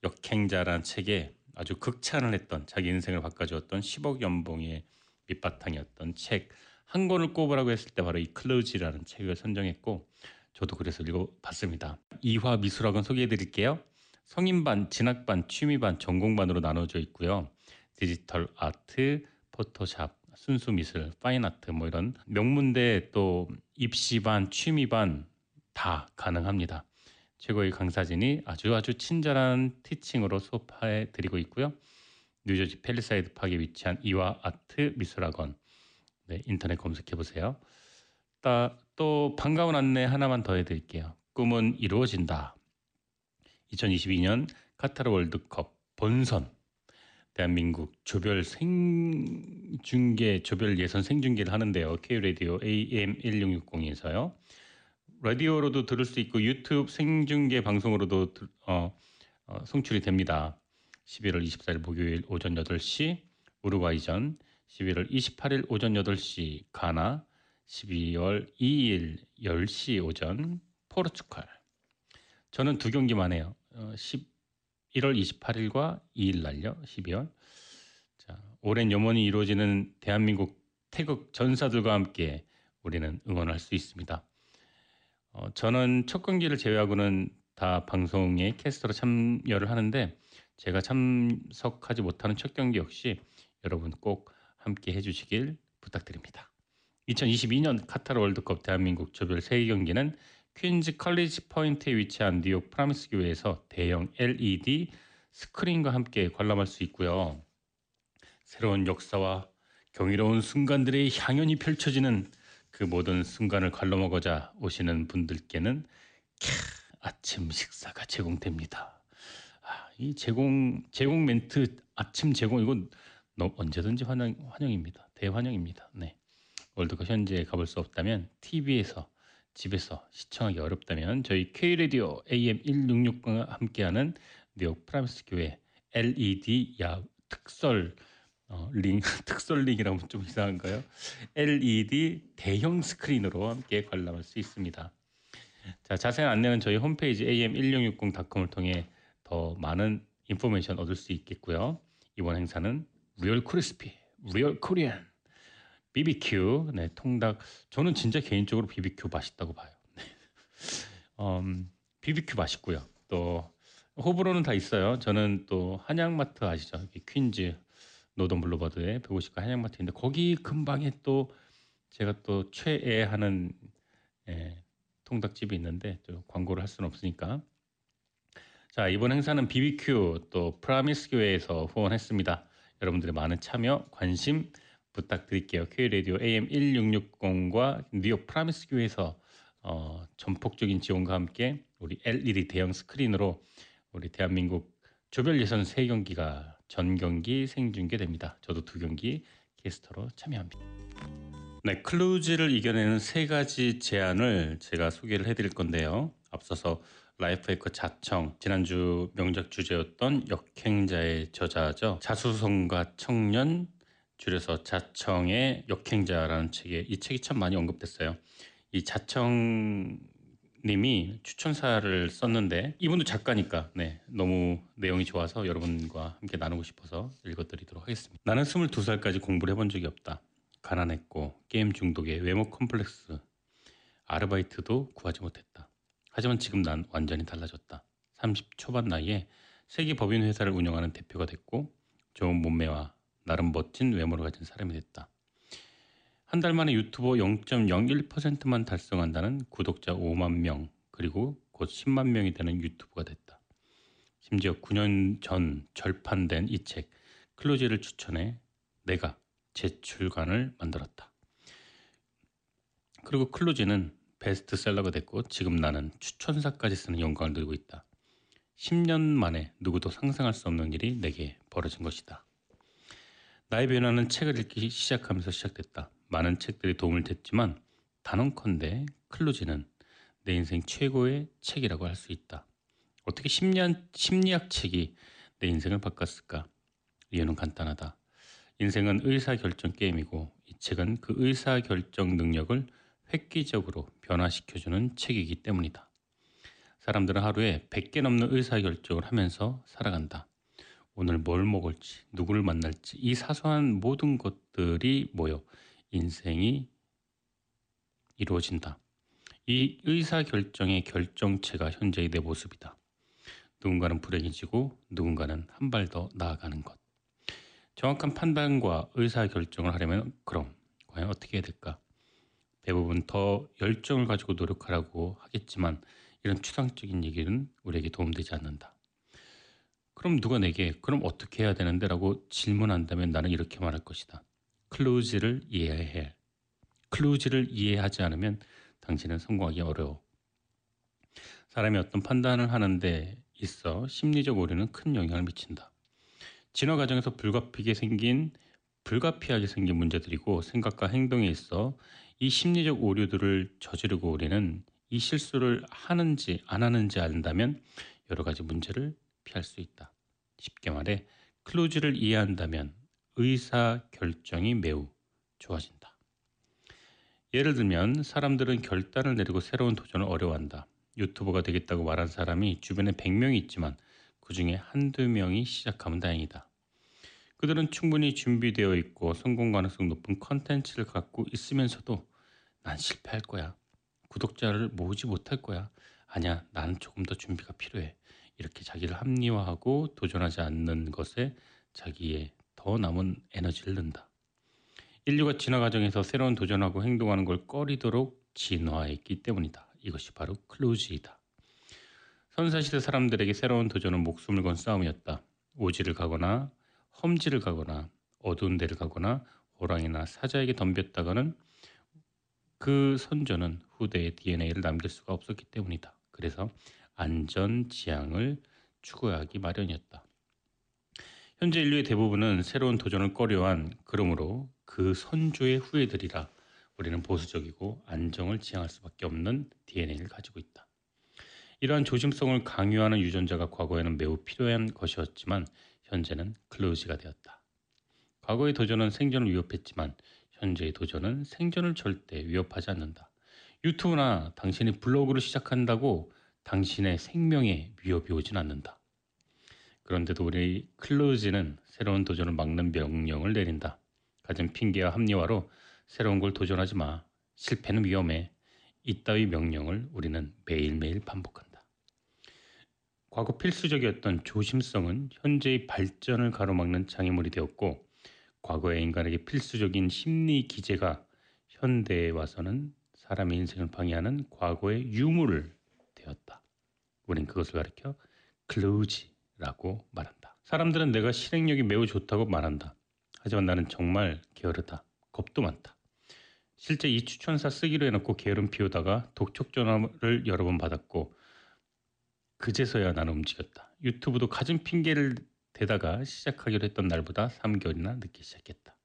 역행자란 책에 아주 극찬을 했던 자기 인생을 바꿔주었던 10억 연봉의 밑바탕이었던 책 한 권을 꼽으라고 했을 때 바로 이 클루지라는 책을 선정했고 저도 그래서 읽어봤습니다. 이화 미술학원 소개해드릴게요. 성인반, 진학반, 취미반, 전공반으로 나눠져 있고요. 디지털 아트, 포토샵, 순수 미술, 파인 아트 뭐 이런 명문대 또 입시반, 취미반 다 가능합니다. 최고의 강사진이 아주 아주 친절한 teaching으로 수업해 드리고 있고요. 뉴저지 팰리세이드 파크에 위치한 이화 아트 미술학원 네, 인터넷 검색해 보세요. 또 반가운 안내 하나만 더 해드릴게요. 꿈은 이루어진다. 2022년 카타르 월드컵 본선 대한민국 조별 생중계 조별 예선 생중계를 하는데요. K 라디오 AM 1660에서요. 라디오로도 들을 수 있고 유튜브 생중계 방송으로도 어, 어, 송출이 됩니다. 11월 24일 목요일 오전 8시 우루과이전 11월 28일 오전 8시 가나, 12월 2일 10시 오전 포르투갈. 저는 두 경기만 해요. 어, 11월 28일과 2일 날요. 12월. 자, 오랜 염원이 이루어지는 대한민국 태극 전사들과 함께 우리는 응원할 수 있습니다. 어, 저는 첫 경기를 제외하고는 다 방송에 캐스터로 참여를 하는데 제가 참석하지 못하는 첫 경기 역시 여러분 꼭 함께 해주시길 부탁드립니다. 2022년 카타르 월드컵 대한민국 조별 세 경기는 퀸즈 컬리지 포인트에 위치한 뉴욕 프라미스 교회에서 대형 LED 스크린과 함께 관람할 수 있고요. 새로운 역사와 경이로운 순간들의 향연이 펼쳐지는 그 모든 순간을 관람하고자 오시는 분들께는 캬, 아침 식사가 제공됩니다. 아, 이 제공 제공 멘트 아침 제공 이건 언제든지 환영, 환영입니다. 대환영입니다. 네. 월드컵 현재 가볼 수 없다면 TV에서 집에서 시청하기 어렵다면 저희 K라디오 AM 166과 함께하는 뉴욕 프라미스 교회 LED 야 특설 어, 링 특설 링이라면 좀 이상한가요? LED 대형 스크린으로 함께 관람할 수 있습니다. 자 자세한 안내는 저희 홈페이지 am1660.com을 통해 더 많은 information 얻을 수 있겠고요. 이번 행사는 real crispy, real Korean, BBQ, 네, 통닭. 저는 진짜 개인적으로 BBQ 맛있다고 봐요. 음, BBQ 맛있고요. 또 호불호는 다 있어요. 저는 또 한양마트 아시죠? 퀸즈 노던 블러바드의 150가 한양마트인데 거기 근방에 또 제가 또 최애하는 예, 통닭집이 있는데 또 광고를 할 수는 없으니까 자 이번 행사는 BBQ 또 프라미스 교회에서 후원했습니다. 여러분들의 많은 참여, 관심 부탁드릴게요. K 라디오 AM 1660과 뉴욕 프라미스 교회에서 어, 전폭적인 지원과 함께 우리 LED 대형 스크린으로 우리 대한민국 조별 예선 세 경기가 전 경기 생중계됩니다. 저도 두 경기 게스트로 참여합니다. 네, 클루지를 이겨내는 세 가지 제안을 제가 소개를 해드릴 건데요. 앞서서 life hacker 자청 지난주 명작 주제였던 역행자의 저자죠. 자수성가 청년 줄여서 자청의 역행자라는 책에 이 책이 참 많이 언급됐어요. 이 자청 님이 추천사를 썼는데 이분도 작가니까 네, 너무 내용이 좋아서 여러분과 함께 나누고 싶어서 읽어드리도록 하겠습니다. 나는 22살까지 공부를 해본 적이 없다. 가난했고 게임 중독에 외모 컴플렉스 아르바이트도 구하지 못했다. 하지만 지금 난 완전히 달라졌다. 30 초반 나이에 세계 법인 회사를 운영하는 대표가 됐고 좋은 몸매와 나름 멋진 외모를 가진 사람이 됐다. 한 달 만에 유튜버 0.01%만 달성한다는 구독자 5만 명, 그리고 곧 10만 명이 되는 유튜브가 됐다. 심지어 9년 전 절판된 이 책 클로즈를 추천해 내가 제출관을 만들었다. 그리고 클로즈는 베스트셀러가 됐고 지금 나는 추천사까지 쓰는 영광을 누리고 있다. 10년 만에 누구도 상상할 수 없는 일이 내게 벌어진 것이다. 나의 변화는 책을 읽기 시작하면서 시작됐다. 많은 책들이 도움을 됐지만 단언컨대 클로즈는 내 인생 최고의 책이라고 할 수 있다. 어떻게 심리학, 심리학 책이 내 인생을 바꿨을까? 이유는 간단하다. 인생은 의사결정 게임이고 이 책은 그 의사결정 능력을 획기적으로 변화시켜주는 책이기 때문이다. 사람들은 하루에 100개 넘는 의사결정을 하면서 살아간다. 오늘 뭘 먹을지, 누구를 만날지, 이 사소한 모든 것들이 모여 인생이 이루어진다. 이 의사결정의 결정체가 현재의 내 모습이다. 누군가는 불행해지고 누군가는 한 발 더 나아가는 것. 정확한 판단과 의사결정을 하려면 그럼 과연 어떻게 해야 될까? 대부분 더 열정을 가지고 노력하라고 하겠지만 이런 추상적인 얘기는 우리에게 도움되지 않는다. 그럼 누가 내게 그럼 어떻게 해야 되는데 라고 질문한다면 나는 이렇게 말할 것이다. 클로즈를 이해해야 해. 클로즈를 이해하지 않으면 당신은 성공하기 어려워. 사람이 어떤 판단을 하는데 있어 심리적 오류는 큰 영향을 미친다. 진화 과정에서 불가피하게 생긴 불가피하게 생긴 문제들이고 생각과 행동에 있어 이 심리적 오류들을 저지르고 우리는 이 실수를 하는지 안 하는지 안다면 여러 가지 문제를 피할 수 있다. 쉽게 말해 클로즈를 이해한다면 의사 결정이 매우 좋아진다. 예를 들면 사람들은 결단을 내리고 새로운 도전을 어려워한다. 유튜버가 되겠다고 말한 사람이 주변에 100명이 있지만 그 중에 한두 명이 시작하면 다행이다. 그들은 충분히 준비되어 있고 성공 가능성 높은 컨텐츠를 갖고 있으면서도 난 실패할 거야. 구독자를 모으지 못할 거야. 아니야, 나는 조금 더 준비가 필요해. 이렇게 자기를 합리화하고 도전하지 않는 것에 자기의 더 남은 에너지를 넣는다. 인류가 진화 과정에서 새로운 도전하고 행동하는 걸 꺼리도록 진화했기 때문이다. 이것이 바로 클로즈이다. 선사시대 사람들에게 새로운 도전은 목숨을 건 싸움이었다. 오지를 가거나 험지를 가거나 어두운 데를 가거나 호랑이나 사자에게 덤볐다가는 그 선조는 후대의 DNA를 남길 수가 없었기 때문이다. 그래서 안전 지향을 추구하기 마련이었다. 현재 인류의 대부분은 새로운 도전을 꺼려한 그러므로 그 선조의 후예들이라 우리는 보수적이고 안정을 지향할 수밖에 없는 DNA를 가지고 있다. 이러한 조심성을 강요하는 유전자가 과거에는 매우 필요한 것이었지만 현재는 클로즈가 되었다. 과거의 도전은 생존을 위협했지만 현재의 도전은 생존을 절대 위협하지 않는다. 유튜브나 당신이 블로그를 시작한다고 당신의 생명에 위협이 오진 않는다. 그런데도 우리 클로즈는 새로운 도전을 막는 명령을 내린다. 가진 핑계와 합리화로 새로운 걸 도전하지 마. 실패는 위험해. 이따위 명령을 우리는 매일매일 반복한다. 과거 필수적이었던 조심성은 현재의 발전을 가로막는 장애물이 되었고 과거의 인간에게 필수적인 심리 기제가 현대에 와서는 사람의 인생을 방해하는 과거의 유물을 되었다. 우린 그것을 가리켜 클로즈라고 말한다. 사람들은 내가 실행력이 매우 좋다고 말한다. 하지만 나는 정말 게으르다. 겁도 많다. 실제 이 추천사 쓰기로 해놓고 게으름 피우다가 독촉 전화를 여러 번 받았고 그제서야 나는 움직였다. 유튜브도 가진 핑계를 대다가 시작하기로 했던 날보다 3개월이나 늦게 시작했다.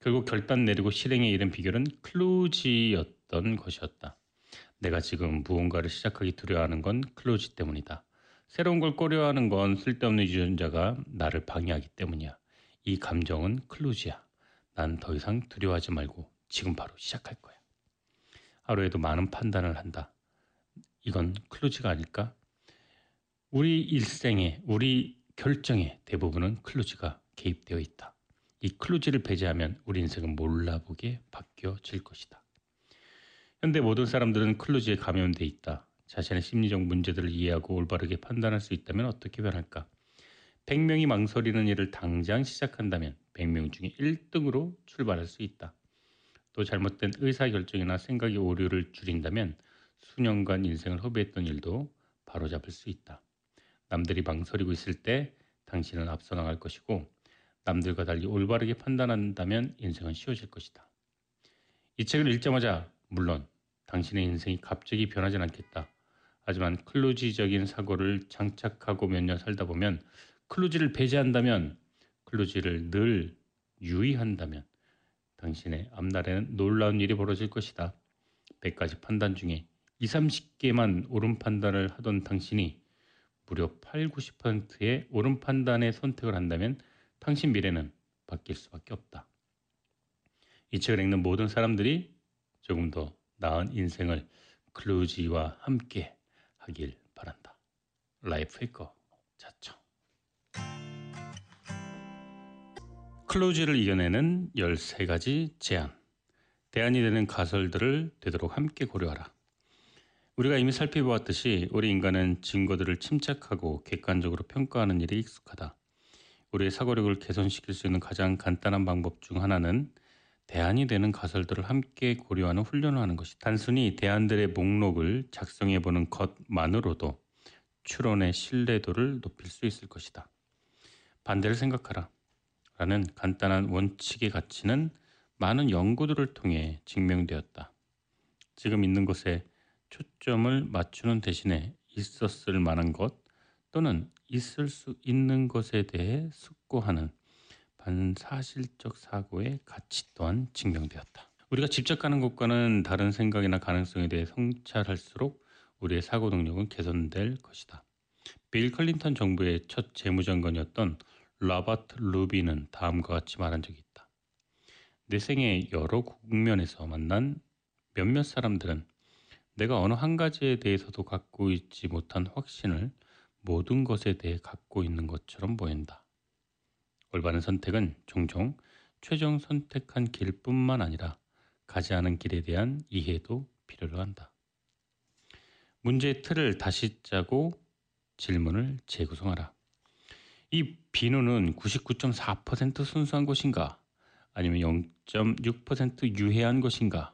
결국 결단 내리고 실행에 이른 비결은 클로지였던 것이었다. 내가 지금 무언가를 시작하기 두려워하는 건 클로지 때문이다. 새로운 걸 꺼려하는 건 쓸데없는 유전자가 나를 방해하기 때문이야. 이 감정은 클로지야. 난 더 이상 두려워하지 말고 지금 바로 시작할 거야. 하루에도 많은 판단을 한다. 이건 클로즈가 아닐까? 우리 일생에, 우리 결정에 대부분은 클로즈가 개입되어 있다. 이 클로즈를 배제하면 우리 인생은 몰라보게 바뀌어질 것이다. 현대 모든 사람들은 클로즈에 감염돼 있다. 자신의 심리적 문제들을 이해하고 올바르게 판단할 수 있다면 어떻게 변할까? 100명이 망설이는 일을 당장 시작한다면 100명 중에 1등으로 출발할 수 있다. 또 잘못된 의사결정이나 생각의 오류를 줄인다면 수년간 인생을 허비했던 일도 바로잡을 수 있다. 남들이 망설이고 있을 때 당신은 앞서 나갈 것이고 남들과 달리 올바르게 판단한다면 인생은 쉬워질 것이다. 이 책을 읽자마자 물론 당신의 인생이 갑자기 변하진 않겠다. 하지만 클루지적인 사고를 장착하고 몇 년 살다 보면 클루지를 배제한다면 클루지를 늘 유의한다면 당신의 앞날에는 놀라운 일이 벌어질 것이다. 100가지 판단 중에 20, 30개만 옳은 판단을 하던 당신이 무려 8, 90%의 옳은 판단의 선택을 한다면 당신 미래는 바뀔 수밖에 없다. 이 책을 읽는 모든 사람들이 조금 더 나은 인생을 클루지와 함께 하길 바란다. life hacker 자청 클루지를 이겨내는 13가지 제안 대안이 되는 가설들을 되도록 함께 고려하라. 우리가 이미 살펴보았듯이 우리 인간은 증거들을 침착하고 객관적으로 평가하는 일에 익숙하다. 우리의 사고력을 개선시킬 수 있는 가장 간단한 방법 중 하나는 대안이 되는 가설들을 함께 고려하는 훈련을 하는 것이 단순히 대안들의 목록을 작성해 보는 것만으로도 추론의 신뢰도를 높일 수 있을 것이다. 반대를 생각하라. 라는 간단한 원칙의 가치는 많은 연구들을 통해 증명되었다. 지금 있는 것에 초점을 맞추는 대신에 있었을 만한 것 또는 있을 수 있는 것에 대해 숙고하는 반사실적 사고의 가치 또한 증명되었다. 우리가 직접 가는 것과는 다른 생각이나 가능성에 대해 성찰할수록 우리의 사고 능력은 개선될 것이다. 빌 클린턴 정부의 첫 재무장관이었던 라바트 루비는 다음과 같이 말한 적이 있다. 내 생의 여러 국면에서 만난 몇몇 사람들은 내가 어느 한 가지에 대해서도 갖고 있지 못한 확신을 모든 것에 대해 갖고 있는 것처럼 보인다. 올바른 선택은 종종 최종 선택한 길뿐만 아니라 가지 않은 길에 대한 이해도 필요로 한다. 문제의 틀을 다시 짜고 질문을 재구성하라. 이 비누는 99.4% 순수한 것인가? 아니면 0.6% 유해한 것인가?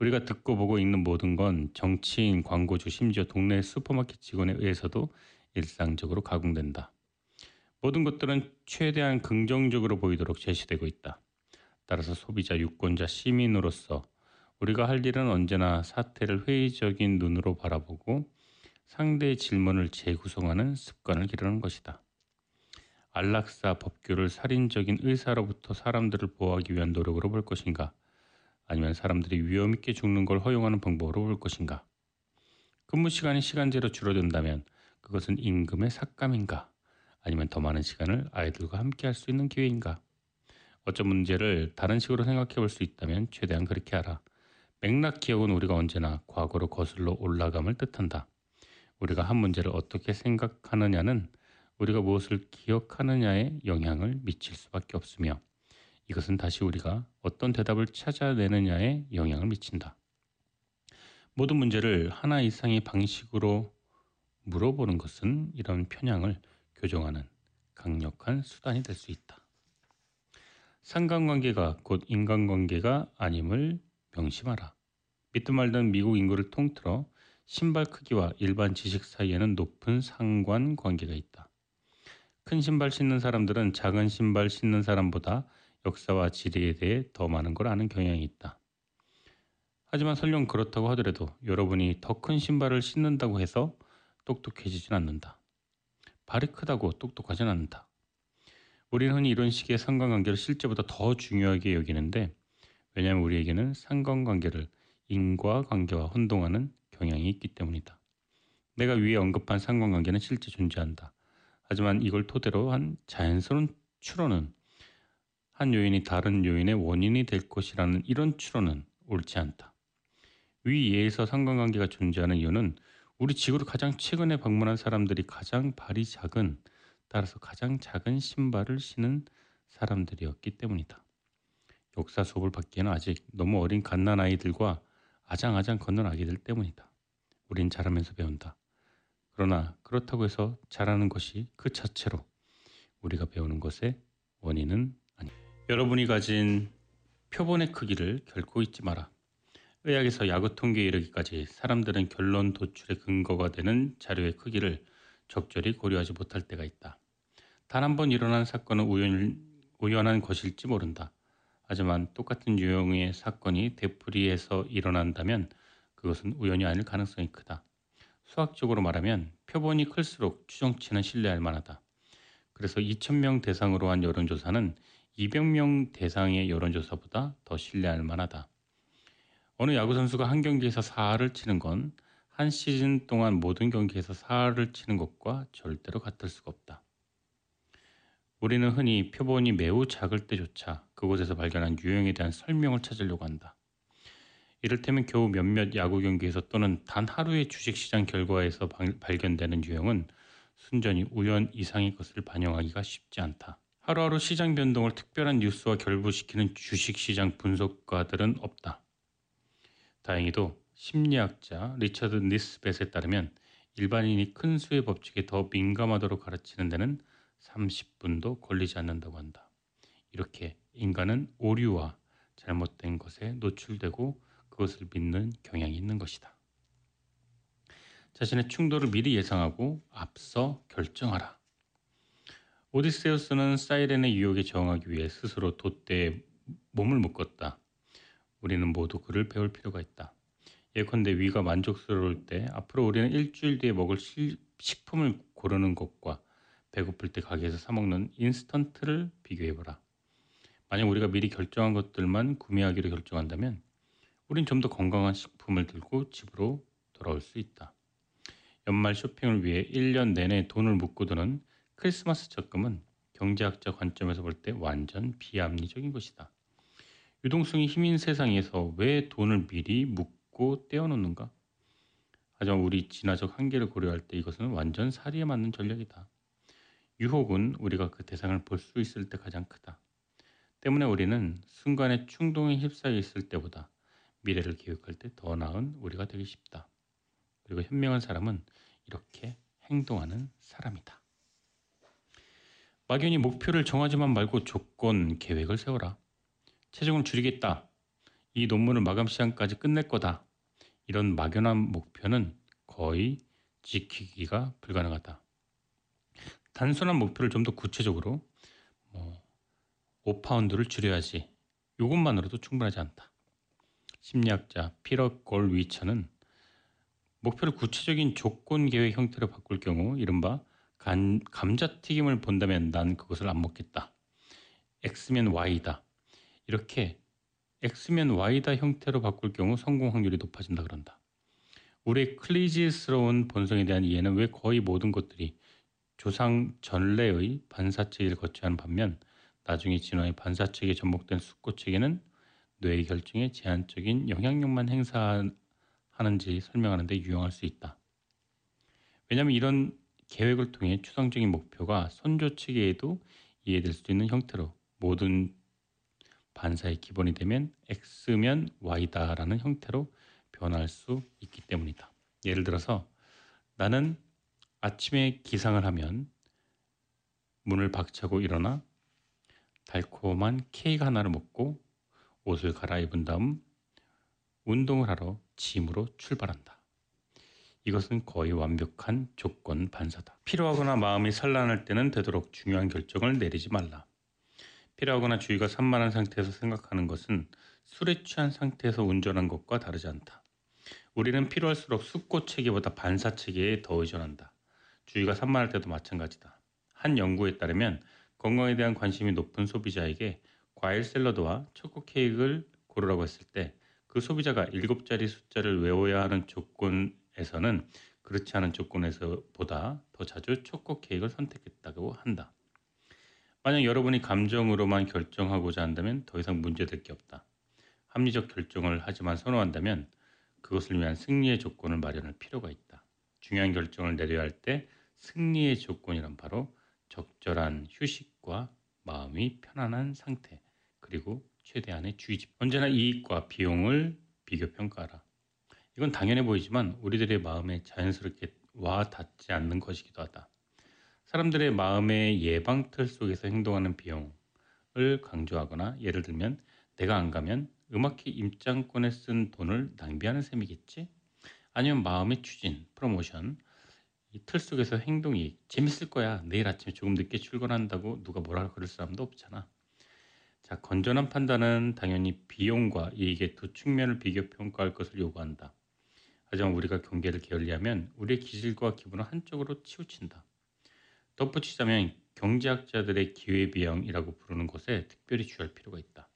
우리가 듣고 보고 읽는 모든 건 정치인, 광고주, 심지어 동네 슈퍼마켓 직원에 의해서도 일상적으로 가공된다. 모든 것들은 최대한 긍정적으로 보이도록 제시되고 있다. 따라서 소비자, 유권자, 시민으로서 우리가 할 일은 언제나 사태를 회의적인 눈으로 바라보고 상대의 질문을 재구성하는 습관을 기르는 것이다. 안락사 법규를 살인적인 의사로부터 사람들을 보호하기 위한 노력으로 볼 것인가? 아니면 사람들이 위험 있게 죽는 걸 허용하는 방법으로 볼 것인가? 근무 시간이 시간제로 줄어든다면 그것은 임금의 삭감인가? 아니면 더 많은 시간을 아이들과 함께 할 수 있는 기회인가? 어떤 문제를 다른 식으로 생각해 볼 수 있다면 최대한 그렇게 하라. 맥락 기억은 우리가 언제나 과거로 거슬러 올라감을 뜻한다. 우리가 한 문제를 어떻게 생각하느냐는 우리가 무엇을 기억하느냐에 영향을 미칠 수밖에 없으며 이것은 다시 우리가 어떤 대답을 찾아내느냐에 영향을 미친다. 모든 문제를 하나 이상의 방식으로 물어보는 것은 이런 편향을 교정하는 강력한 수단이 될 수 있다. 상관관계가 곧 인간관계가 아님을 명심하라. 믿든 말든 미국 인구를 통틀어 신발 크기와 일반 지식 사이에는 높은 상관관계가 있다. 큰 신발 신는 사람들은 작은 신발 신는 사람보다 역사와 지리에 대해 더 많은 걸 아는 경향이 있다. 하지만 설령 그렇다고 하더라도 여러분이 더 큰 신발을 신는다고 해서 똑똑해지진 않는다. 발이 크다고 똑똑하진 않다. 우리는 흔히 이런 식의 상관관계를 실제보다 더 중요하게 여기는데 왜냐하면 우리에게는 상관관계를 인과관계와 혼동하는 경향이 있기 때문이다. 내가 위에 언급한 상관관계는 실제 존재한다. 하지만 이걸 토대로 한 자연스러운 추론은 한 요인이 다른 요인의 원인이 될 것이라는 이런 추론은 옳지 않다. 위 예에서 상관관계가 존재하는 이유는 우리 지구를 가장 최근에 방문한 사람들이 가장 발이 작은 따라서 가장 작은 신발을 신은 사람들이었기 때문이다. 역사 수업을 받기에는 아직 너무 어린 갓난 아이들과 아장아장 걷는 아기들 때문이다. 우린 자라면서 배운다. 그러나 그렇다고 해서 자라는 것이 그 자체로 우리가 배우는 것의 원인은. 여러분이 가진 표본의 크기를 결코 잊지 마라. 의학에서 야구 통계에 이르기까지 사람들은 결론 도출의 근거가 되는 자료의 크기를 적절히 고려하지 못할 때가 있다. 단 한 번 일어난 사건은 우연, 우연한 것일지 모른다. 하지만 똑같은 유형의 사건이 되풀이해서 일어난다면 그것은 우연이 아닐 가능성이 크다. 수학적으로 말하면 표본이 클수록 추정치는 신뢰할 만하다. 그래서 2,000명 대상으로 한 여론조사는 200명 대상의 여론조사보다 더 신뢰할 만하다. 어느 야구 선수가 한 경기에서 4할을 치는 건 한 시즌 동안 모든 경기에서 4할을 치는 것과 절대로 같을 수가 없다. 우리는 흔히 표본이 매우 작을 때조차 그곳에서 발견한 유형에 대한 설명을 찾으려고 한다. 이를테면 겨우 몇몇 야구 경기에서 또는 단 하루의 주식시장 결과에서 발견되는 유형은 순전히 우연 이상의 것을 반영하기가 쉽지 않다. 하루하루 시장 변동을 특별한 뉴스와 결부시키는 주식시장 분석가들은 없다. 다행히도 심리학자 리처드 니스벳에 따르면 일반인이 큰 수의 법칙에 더 민감하도록 가르치는 데는 30분도 걸리지 않는다고 한다. 이렇게 인간은 오류와 잘못된 것에 노출되고 그것을 믿는 경향이 있는 것이다. 자신의 충돌을 미리 예상하고 앞서 결정하라. 오디세우스는 사이렌의 유혹에 저항하기 위해 스스로 돛대에 몸을 묶었다. 우리는 모두 그를 배울 필요가 있다. 예컨대 위가 만족스러울 때 앞으로 우리는 일주일 뒤에 먹을 식품을 고르는 것과 배고플 때 가게에서 사 먹는 인스턴트를 비교해 보라. 만약 우리가 미리 결정한 것들만 구매하기로 결정한다면 우린 좀 더 건강한 식품을 들고 집으로 돌아올 수 있다. 연말 쇼핑을 위해 1년 내내 돈을 묶고 두는 크리스마스 적금은 경제학자 관점에서 볼 때 완전 비합리적인 것이다. 유동성이 힘인 세상에서 왜 돈을 미리 묶고 떼어놓는가? 하지만 우리 진화적 한계를 고려할 때 이것은 완전 사리에 맞는 전략이다. 유혹은 우리가 그 대상을 볼 수 있을 때 가장 크다. 때문에 우리는 순간의 충동에 휩싸여 있을 때보다 미래를 기획할 때 더 나은 우리가 되기 쉽다. 그리고 현명한 사람은 이렇게 행동하는 사람이다. 막연히 목표를 정하지만 말고 조건, 계획을 세워라. 체중을 줄이겠다. 이 논문을 마감 시간까지 끝낼 거다. 이런 막연한 목표는 거의 지키기가 불가능하다. 단순한 목표를 좀 더 구체적으로 뭐 5파운드를 줄여야지. 이것만으로도 충분하지 않다. 심리학자 피러 골 위처는 목표를 구체적인 조건 계획 형태로 바꿀 경우 이른바 간, 감자튀김을 본다면 난 그것을 안 먹겠다. X면 Y다. 이렇게 X면 Y다 형태로 바꿀 경우 성공 확률이 높아진다 그런다. 우리의 클리지스러운 본성에 대한 이해는 왜 거의 모든 것들이 조상 전래의 반사체계를 하는 반면 나중에 진화의 반사체계에 접목된 숙고체계는 뇌의 결정에 제한적인 영향력만 행사하는지 설명하는 데 유용할 수 있다. 왜냐하면 이런 계획을 통해 추상적인 목표가 선조 체계에도 이해될 수 있는 형태로 모든 반사의 기본이 되면 x면 y다라는 형태로 변할 수 있기 때문이다. 예를 들어서 나는 아침에 기상을 하면 문을 박차고 일어나 달콤한 케이크 하나를 먹고 옷을 갈아입은 다음 운동을 하러 짐으로 출발한다. 이것은 거의 완벽한 조건 반사다. 필요하거나 마음이 산란할 때는 되도록 중요한 결정을 내리지 말라. 필요하거나 주의가 산만한 상태에서 생각하는 것은 술에 취한 상태에서 운전한 것과 다르지 않다. 우리는 필요할수록 숙고 체계보다 반사 체계에 더 의존한다. 주의가 산만할 때도 마찬가지다. 한 연구에 따르면 건강에 대한 관심이 높은 소비자에게 과일 샐러드와 초코 케이크를 고르라고 했을 때 그 소비자가 일곱 자리 숫자를 외워야 하는 조건 에서는 그렇지 않은 조건에서보다 더 자주 초코 케이크를 선택했다고 한다. 만약 여러분이 감정으로만 결정하고자 한다면 더 이상 문제될 게 없다. 합리적 결정을 하지만 선호한다면 그것을 위한 승리의 조건을 마련할 필요가 있다. 중요한 결정을 내려야 할 때 승리의 조건이란 바로 적절한 휴식과 마음이 편안한 상태 그리고 최대한의 주의 집 언제나 이익과 비용을 비교 평가하라. 이건 당연해 보이지만 우리들의 마음에 자연스럽게 와 닿지 않는 것이기도 하다. 사람들의 마음의 예방 틀 속에서 행동하는 비용을 강조하거나 예를 들면 내가 안 가면 음악회 입장권에 쓴 돈을 낭비하는 셈이겠지? 아니면 마음의 추진, 프로모션, 이 틀 속에서 행동이 재밌을 거야. 내일 아침에 조금 늦게 출근한다고 누가 뭐라 그럴 사람도 없잖아. 자, 건전한 판단은 당연히 비용과 이익의 두 측면을 비교 평가할 것을 요구한다. 하지만 우리가 경계를 게을리하면 우리의 기질과 기분을 한쪽으로 치우친다. 덧붙이자면 경제학자들의 기회비용이라고 부르는 것에 특별히 주의할 필요가 있다.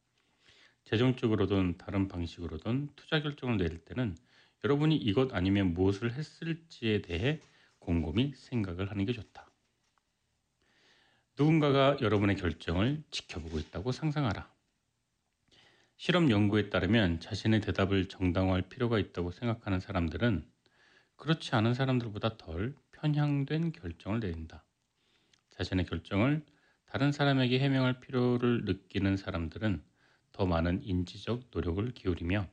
재정적으로든 다른 방식으로든 투자 결정을 내릴 때는 여러분이 이것 아니면 무엇을 했을지에 대해 곰곰이 생각을 하는 게 좋다. 누군가가 여러분의 결정을 지켜보고 있다고 상상하라. 실험 연구에 따르면 자신의 대답을 정당화할 필요가 있다고 생각하는 사람들은 그렇지 않은 사람들보다 덜 편향된 결정을 내린다. 자신의 결정을 다른 사람에게 해명할 필요를 느끼는 사람들은 더 많은 인지적 노력을 기울이며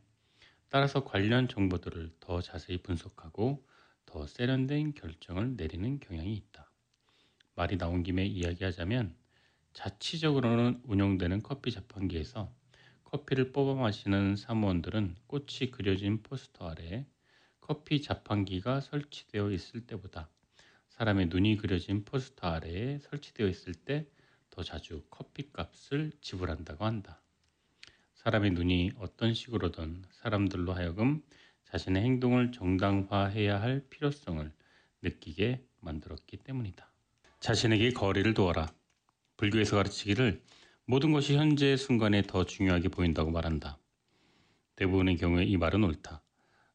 따라서 관련 정보들을 더 자세히 분석하고 더 세련된 결정을 내리는 경향이 있다. 말이 나온 김에 이야기하자면 자치적으로는 운영되는 커피 자판기에서 커피를 뽑아 마시는 사무원들은 꽃이 그려진 포스터 아래 커피 자판기가 설치되어 있을 때보다 사람의 눈이 그려진 포스터 아래에 설치되어 있을 때 더 자주 커피 값을 지불한다고 한다. 사람의 눈이 어떤 식으로든 사람들로 하여금 자신의 행동을 정당화해야 할 필요성을 느끼게 만들었기 때문이다. 자신에게 거리를 두어라. 불교에서 가르치기를 모든 것이 현재의 순간에 더 중요하게 보인다고 말한다. 대부분의 경우에 이 말은 옳다.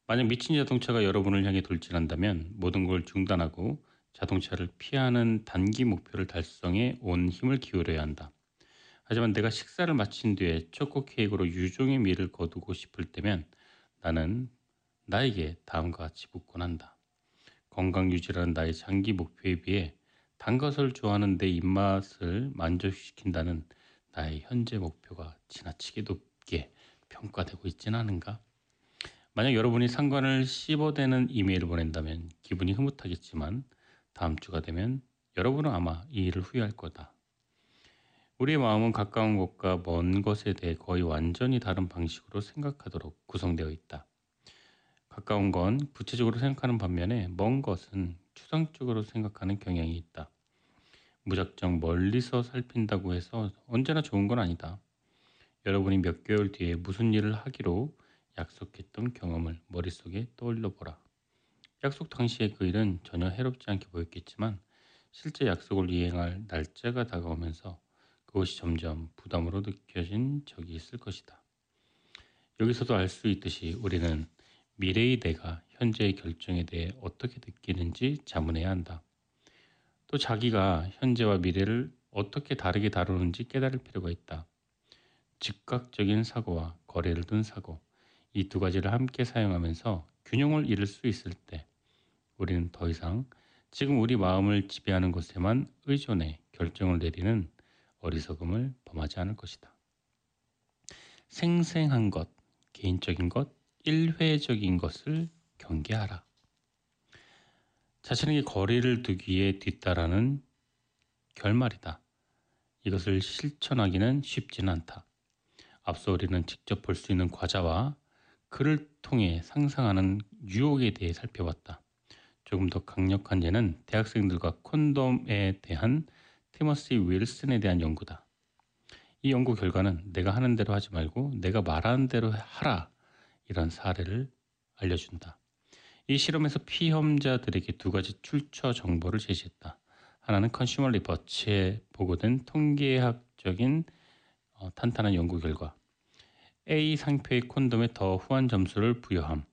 만약 미친 자동차가 여러분을 향해 돌진한다면 모든 걸 중단하고 자동차를 피하는 단기 목표를 달성해 온 힘을 기울여야 한다. 하지만 내가 식사를 마친 뒤에 초코 케이크로 유종의 미를 거두고 싶을 때면 나는 나에게 다음과 같이 묻곤 한다. 건강 유지라는 나의 장기 목표에 비해 단 것을 좋아하는 내 입맛을 만족시킨다는 나의 현재 목표가 지나치게 높게 평가되고 있지는 않은가? 만약 여러분이 상관을 씹어대는 이메일을 보낸다면 기분이 흐뭇하겠지만 다음 주가 되면 여러분은 아마 이 일을 후회할 거다. 우리의 마음은 가까운 것과 먼 것에 대해 거의 완전히 다른 방식으로 생각하도록 구성되어 있다. 가까운 건 구체적으로 생각하는 반면에 먼 것은 추상적으로 생각하는 경향이 있다. 무작정 멀리서 살핀다고 해서 언제나 좋은 건 아니다. 여러분이 몇 개월 뒤에 무슨 일을 하기로 약속했던 경험을 머릿속에 떠올려 보라. 약속 당시의 그 일은 전혀 해롭지 않게 보였겠지만 실제 약속을 이행할 날짜가 다가오면서 그것이 점점 부담으로 느껴진 적이 있을 것이다. 여기서도 알 수 있듯이 우리는 미래의 내가 현재의 결정에 대해 어떻게 느끼는지 자문해야 한다. 또 자기가 현재와 미래를 어떻게 다르게 다루는지 깨달을 필요가 있다. 즉각적인 사고와 거래를 둔 사고, 이 두 가지를 함께 사용하면서 균형을 잃을 수 있을 때 우리는 더 이상 지금 우리 마음을 지배하는 것에만 의존해 결정을 내리는 어리석음을 범하지 않을 것이다. 생생한 것, 개인적인 것, 일회적인 것을 경계하라. 자신에게 거리를 두기에 뒤따라는 결말이다. 이것을 실천하기는 쉽지는 않다. 앞서 우리는 직접 볼 수 있는 과자와 그를 통해 상상하는 유혹에 대해 살펴봤다. 조금 더 강력한 예는 대학생들과 콘돔에 대한 티머시 윌슨에 대한 연구다. 이 연구 결과는 내가 하는 대로 하지 말고 내가 말하는 대로 하라 이런 사례를 알려준다. 이 실험에서 피험자들에게 두 가지 출처 정보를 제시했다. 하나는 컨슈머 리퍼치에 보고된 통계학적인 어, 탄탄한 연구 결과 A 상표의 콘돔에 더 후한 점수를 부여함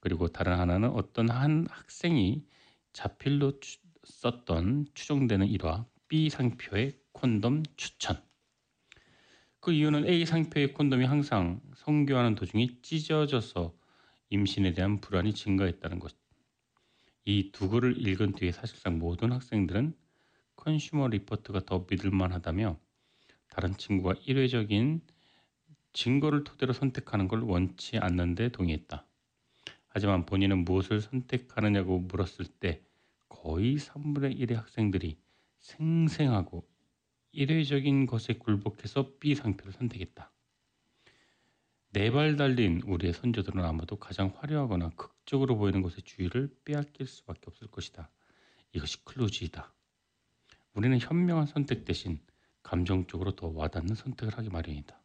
그리고 다른 하나는 어떤 한 학생이 자필로 추, 썼던 추정되는 일화 B 상표의 콘돔 추천 그 이유는 A 상표의 콘돔이 항상 성교하는 도중에 찢어져서 임신에 대한 불안이 증가했다는 것. 이 두 글을 읽은 뒤에 사실상 모든 학생들은 컨슈머 리포트가 더 믿을만하다며 다른 친구가 일회적인 증거를 토대로 선택하는 걸 원치 않는데 동의했다. 하지만 본인은 무엇을 선택하느냐고 물었을 때 거의 3분의 1의 학생들이 생생하고 일회적인 것에 굴복해서 B 상표를 선택했다. 네 발 달린 우리의 선조들은 아마도 가장 화려하거나 극적으로 보이는 것의 주의를 빼앗길 수밖에 없을 것이다. 이것이 클루지이다. 우리는 현명한 선택 대신 감정적으로 더 와닿는 선택을 하기 마련이다.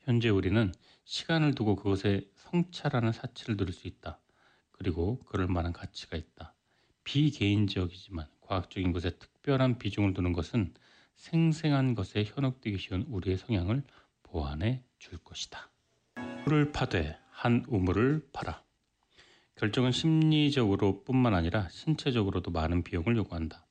현재 우리는 시간을 두고 그것에 성찰하는 사치를 누릴 수 있다. 그리고 그럴 만한 가치가 있다. 비개인적이지만 과학적인 것에 특별한 비중을 두는 것은 생생한 것에 현혹되기 쉬운 우리의 성향을 보완해 줄 것이다. 우물을 파되 한 우물을 팔아. 결정은 심리적으로 뿐만 아니라 신체적으로도 많은 비용을 요구한다.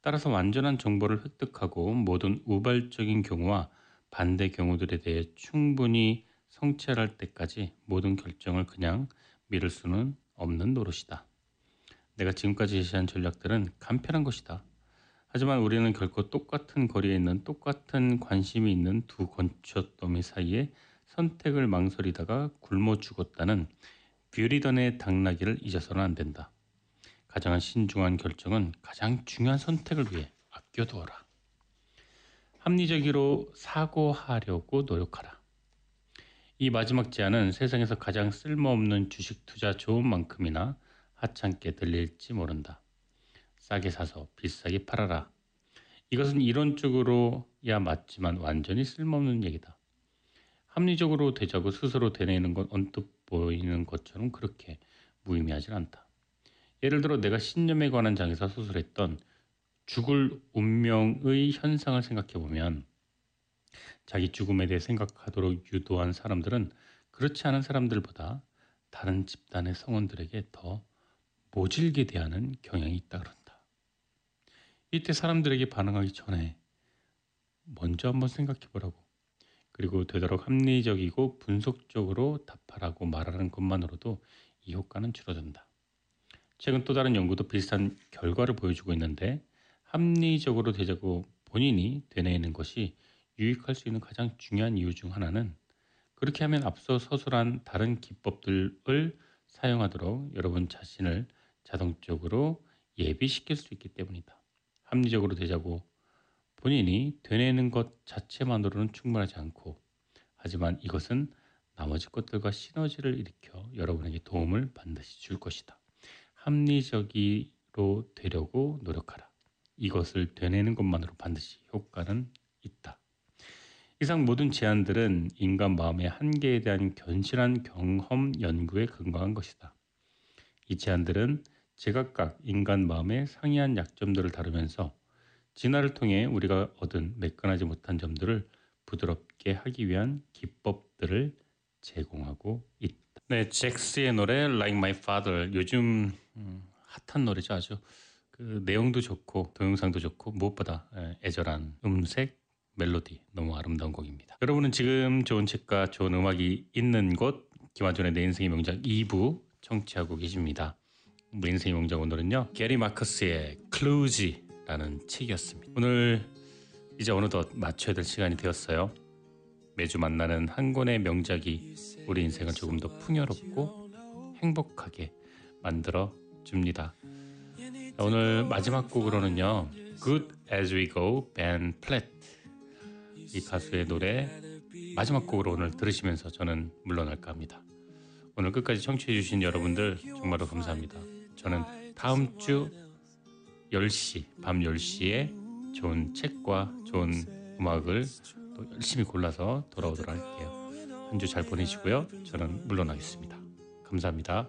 따라서 완전한 정보를 획득하고 모든 우발적인 경우와 반대 경우들에 대해 충분히 성찰할 때까지 모든 결정을 그냥 미룰 수는 없는 노릇이다. 내가 지금까지 제시한 전략들은 간편한 것이다. 하지만 우리는 결코 똑같은 거리에 있는 똑같은 관심이 있는 두 건초더미 사이에 선택을 망설이다가 굶어 죽었다는 뷰리던의 당나귀를 잊어서는 안 된다. 가장 신중한 결정은 가장 중요한 선택을 위해 아껴두어라. 합리적으로 사고하려고 노력하라. 이 마지막 제안은 세상에서 가장 쓸모없는 주식 투자 좋은 만큼이나 하찮게 들릴지 모른다. 싸게 사서 비싸게 팔아라. 이것은 이론적으로야 맞지만 완전히 쓸모없는 얘기다. 합리적으로 되자고 스스로 되뇌는 건 언뜻 보이는 것처럼 그렇게 무의미하진 않다. 예를 들어 내가 신념에 관한 장에서 수술했던 죽을 운명의 현상을 생각해 보면 자기 죽음에 대해 생각하도록 유도한 사람들은 그렇지 않은 사람들보다 다른 집단의 성원들에게 더 모질게 대하는 경향이 있다 그런다. 이때 사람들에게 반응하기 전에 먼저 한번 생각해 보라고. 그리고 되도록 합리적이고 분석적으로 답하라고 말하는 것만으로도 이 효과는 줄어든다. 최근 또 다른 연구도 비슷한 결과를 보여주고 있는데 합리적으로 되자고 본인이 되뇌이는 것이 유익할 수 있는 가장 중요한 이유 중 하나는 그렇게 하면 앞서 서술한 다른 기법들을 사용하도록 여러분 자신을 자동적으로 예비시킬 수 있기 때문이다. 합리적으로 되자고 본인이 되뇌는 것 자체만으로는 충분하지 않고 하지만 이것은 나머지 것들과 시너지를 일으켜 여러분에게 도움을 반드시 줄 것이다. 합리적으로 되려고 노력하라. 이것을 되뇌는 것만으로 반드시 효과는 있다. 이상 모든 제안들은 인간 마음의 한계에 대한 견실한 경험 연구에 근거한 것이다. 이 제안들은 제각각 인간 마음의 상이한 약점들을 다루면서 진화를 통해 우리가 얻은 매끈하지 못한 점들을 부드럽게 하기 위한 기법들을 제공하고 있다. 네, 잭스의 노래 Like My Father 요즘 음, 핫한 노래죠 아주 그 내용도 좋고 동영상도 좋고 무엇보다 예, 애절한 음색 멜로디 너무 아름다운 곡입니다. 여러분은 지금 좋은 책과 좋은 음악이 있는 곳 김한준의 내 인생의 명작 2부 청취하고 계십니다. 내 인생의 명작 오늘은요 게리 마커스의 클루지라는 책이었습니다. 오늘 이제 어느덧 맞춰야 될 시간이 되었어요. 매주 만나는 한 권의 명작이 우리 인생을 조금 더 풍요롭고 행복하게 만들어 줍니다. 오늘 마지막 곡으로는요. Good As We Go, Ben Platt 이 가수의 노래 마지막 곡으로 오늘 들으시면서 저는 물러날까 합니다. 오늘 끝까지 청취해 주신 여러분들 정말로 감사합니다. 저는 다음 주 10시, 밤 10시에 좋은 책과 좋은 음악을 또 열심히 골라서 돌아오도록 할게요. 한 주 잘 보내시고요. 저는 물러나겠습니다. 감사합니다.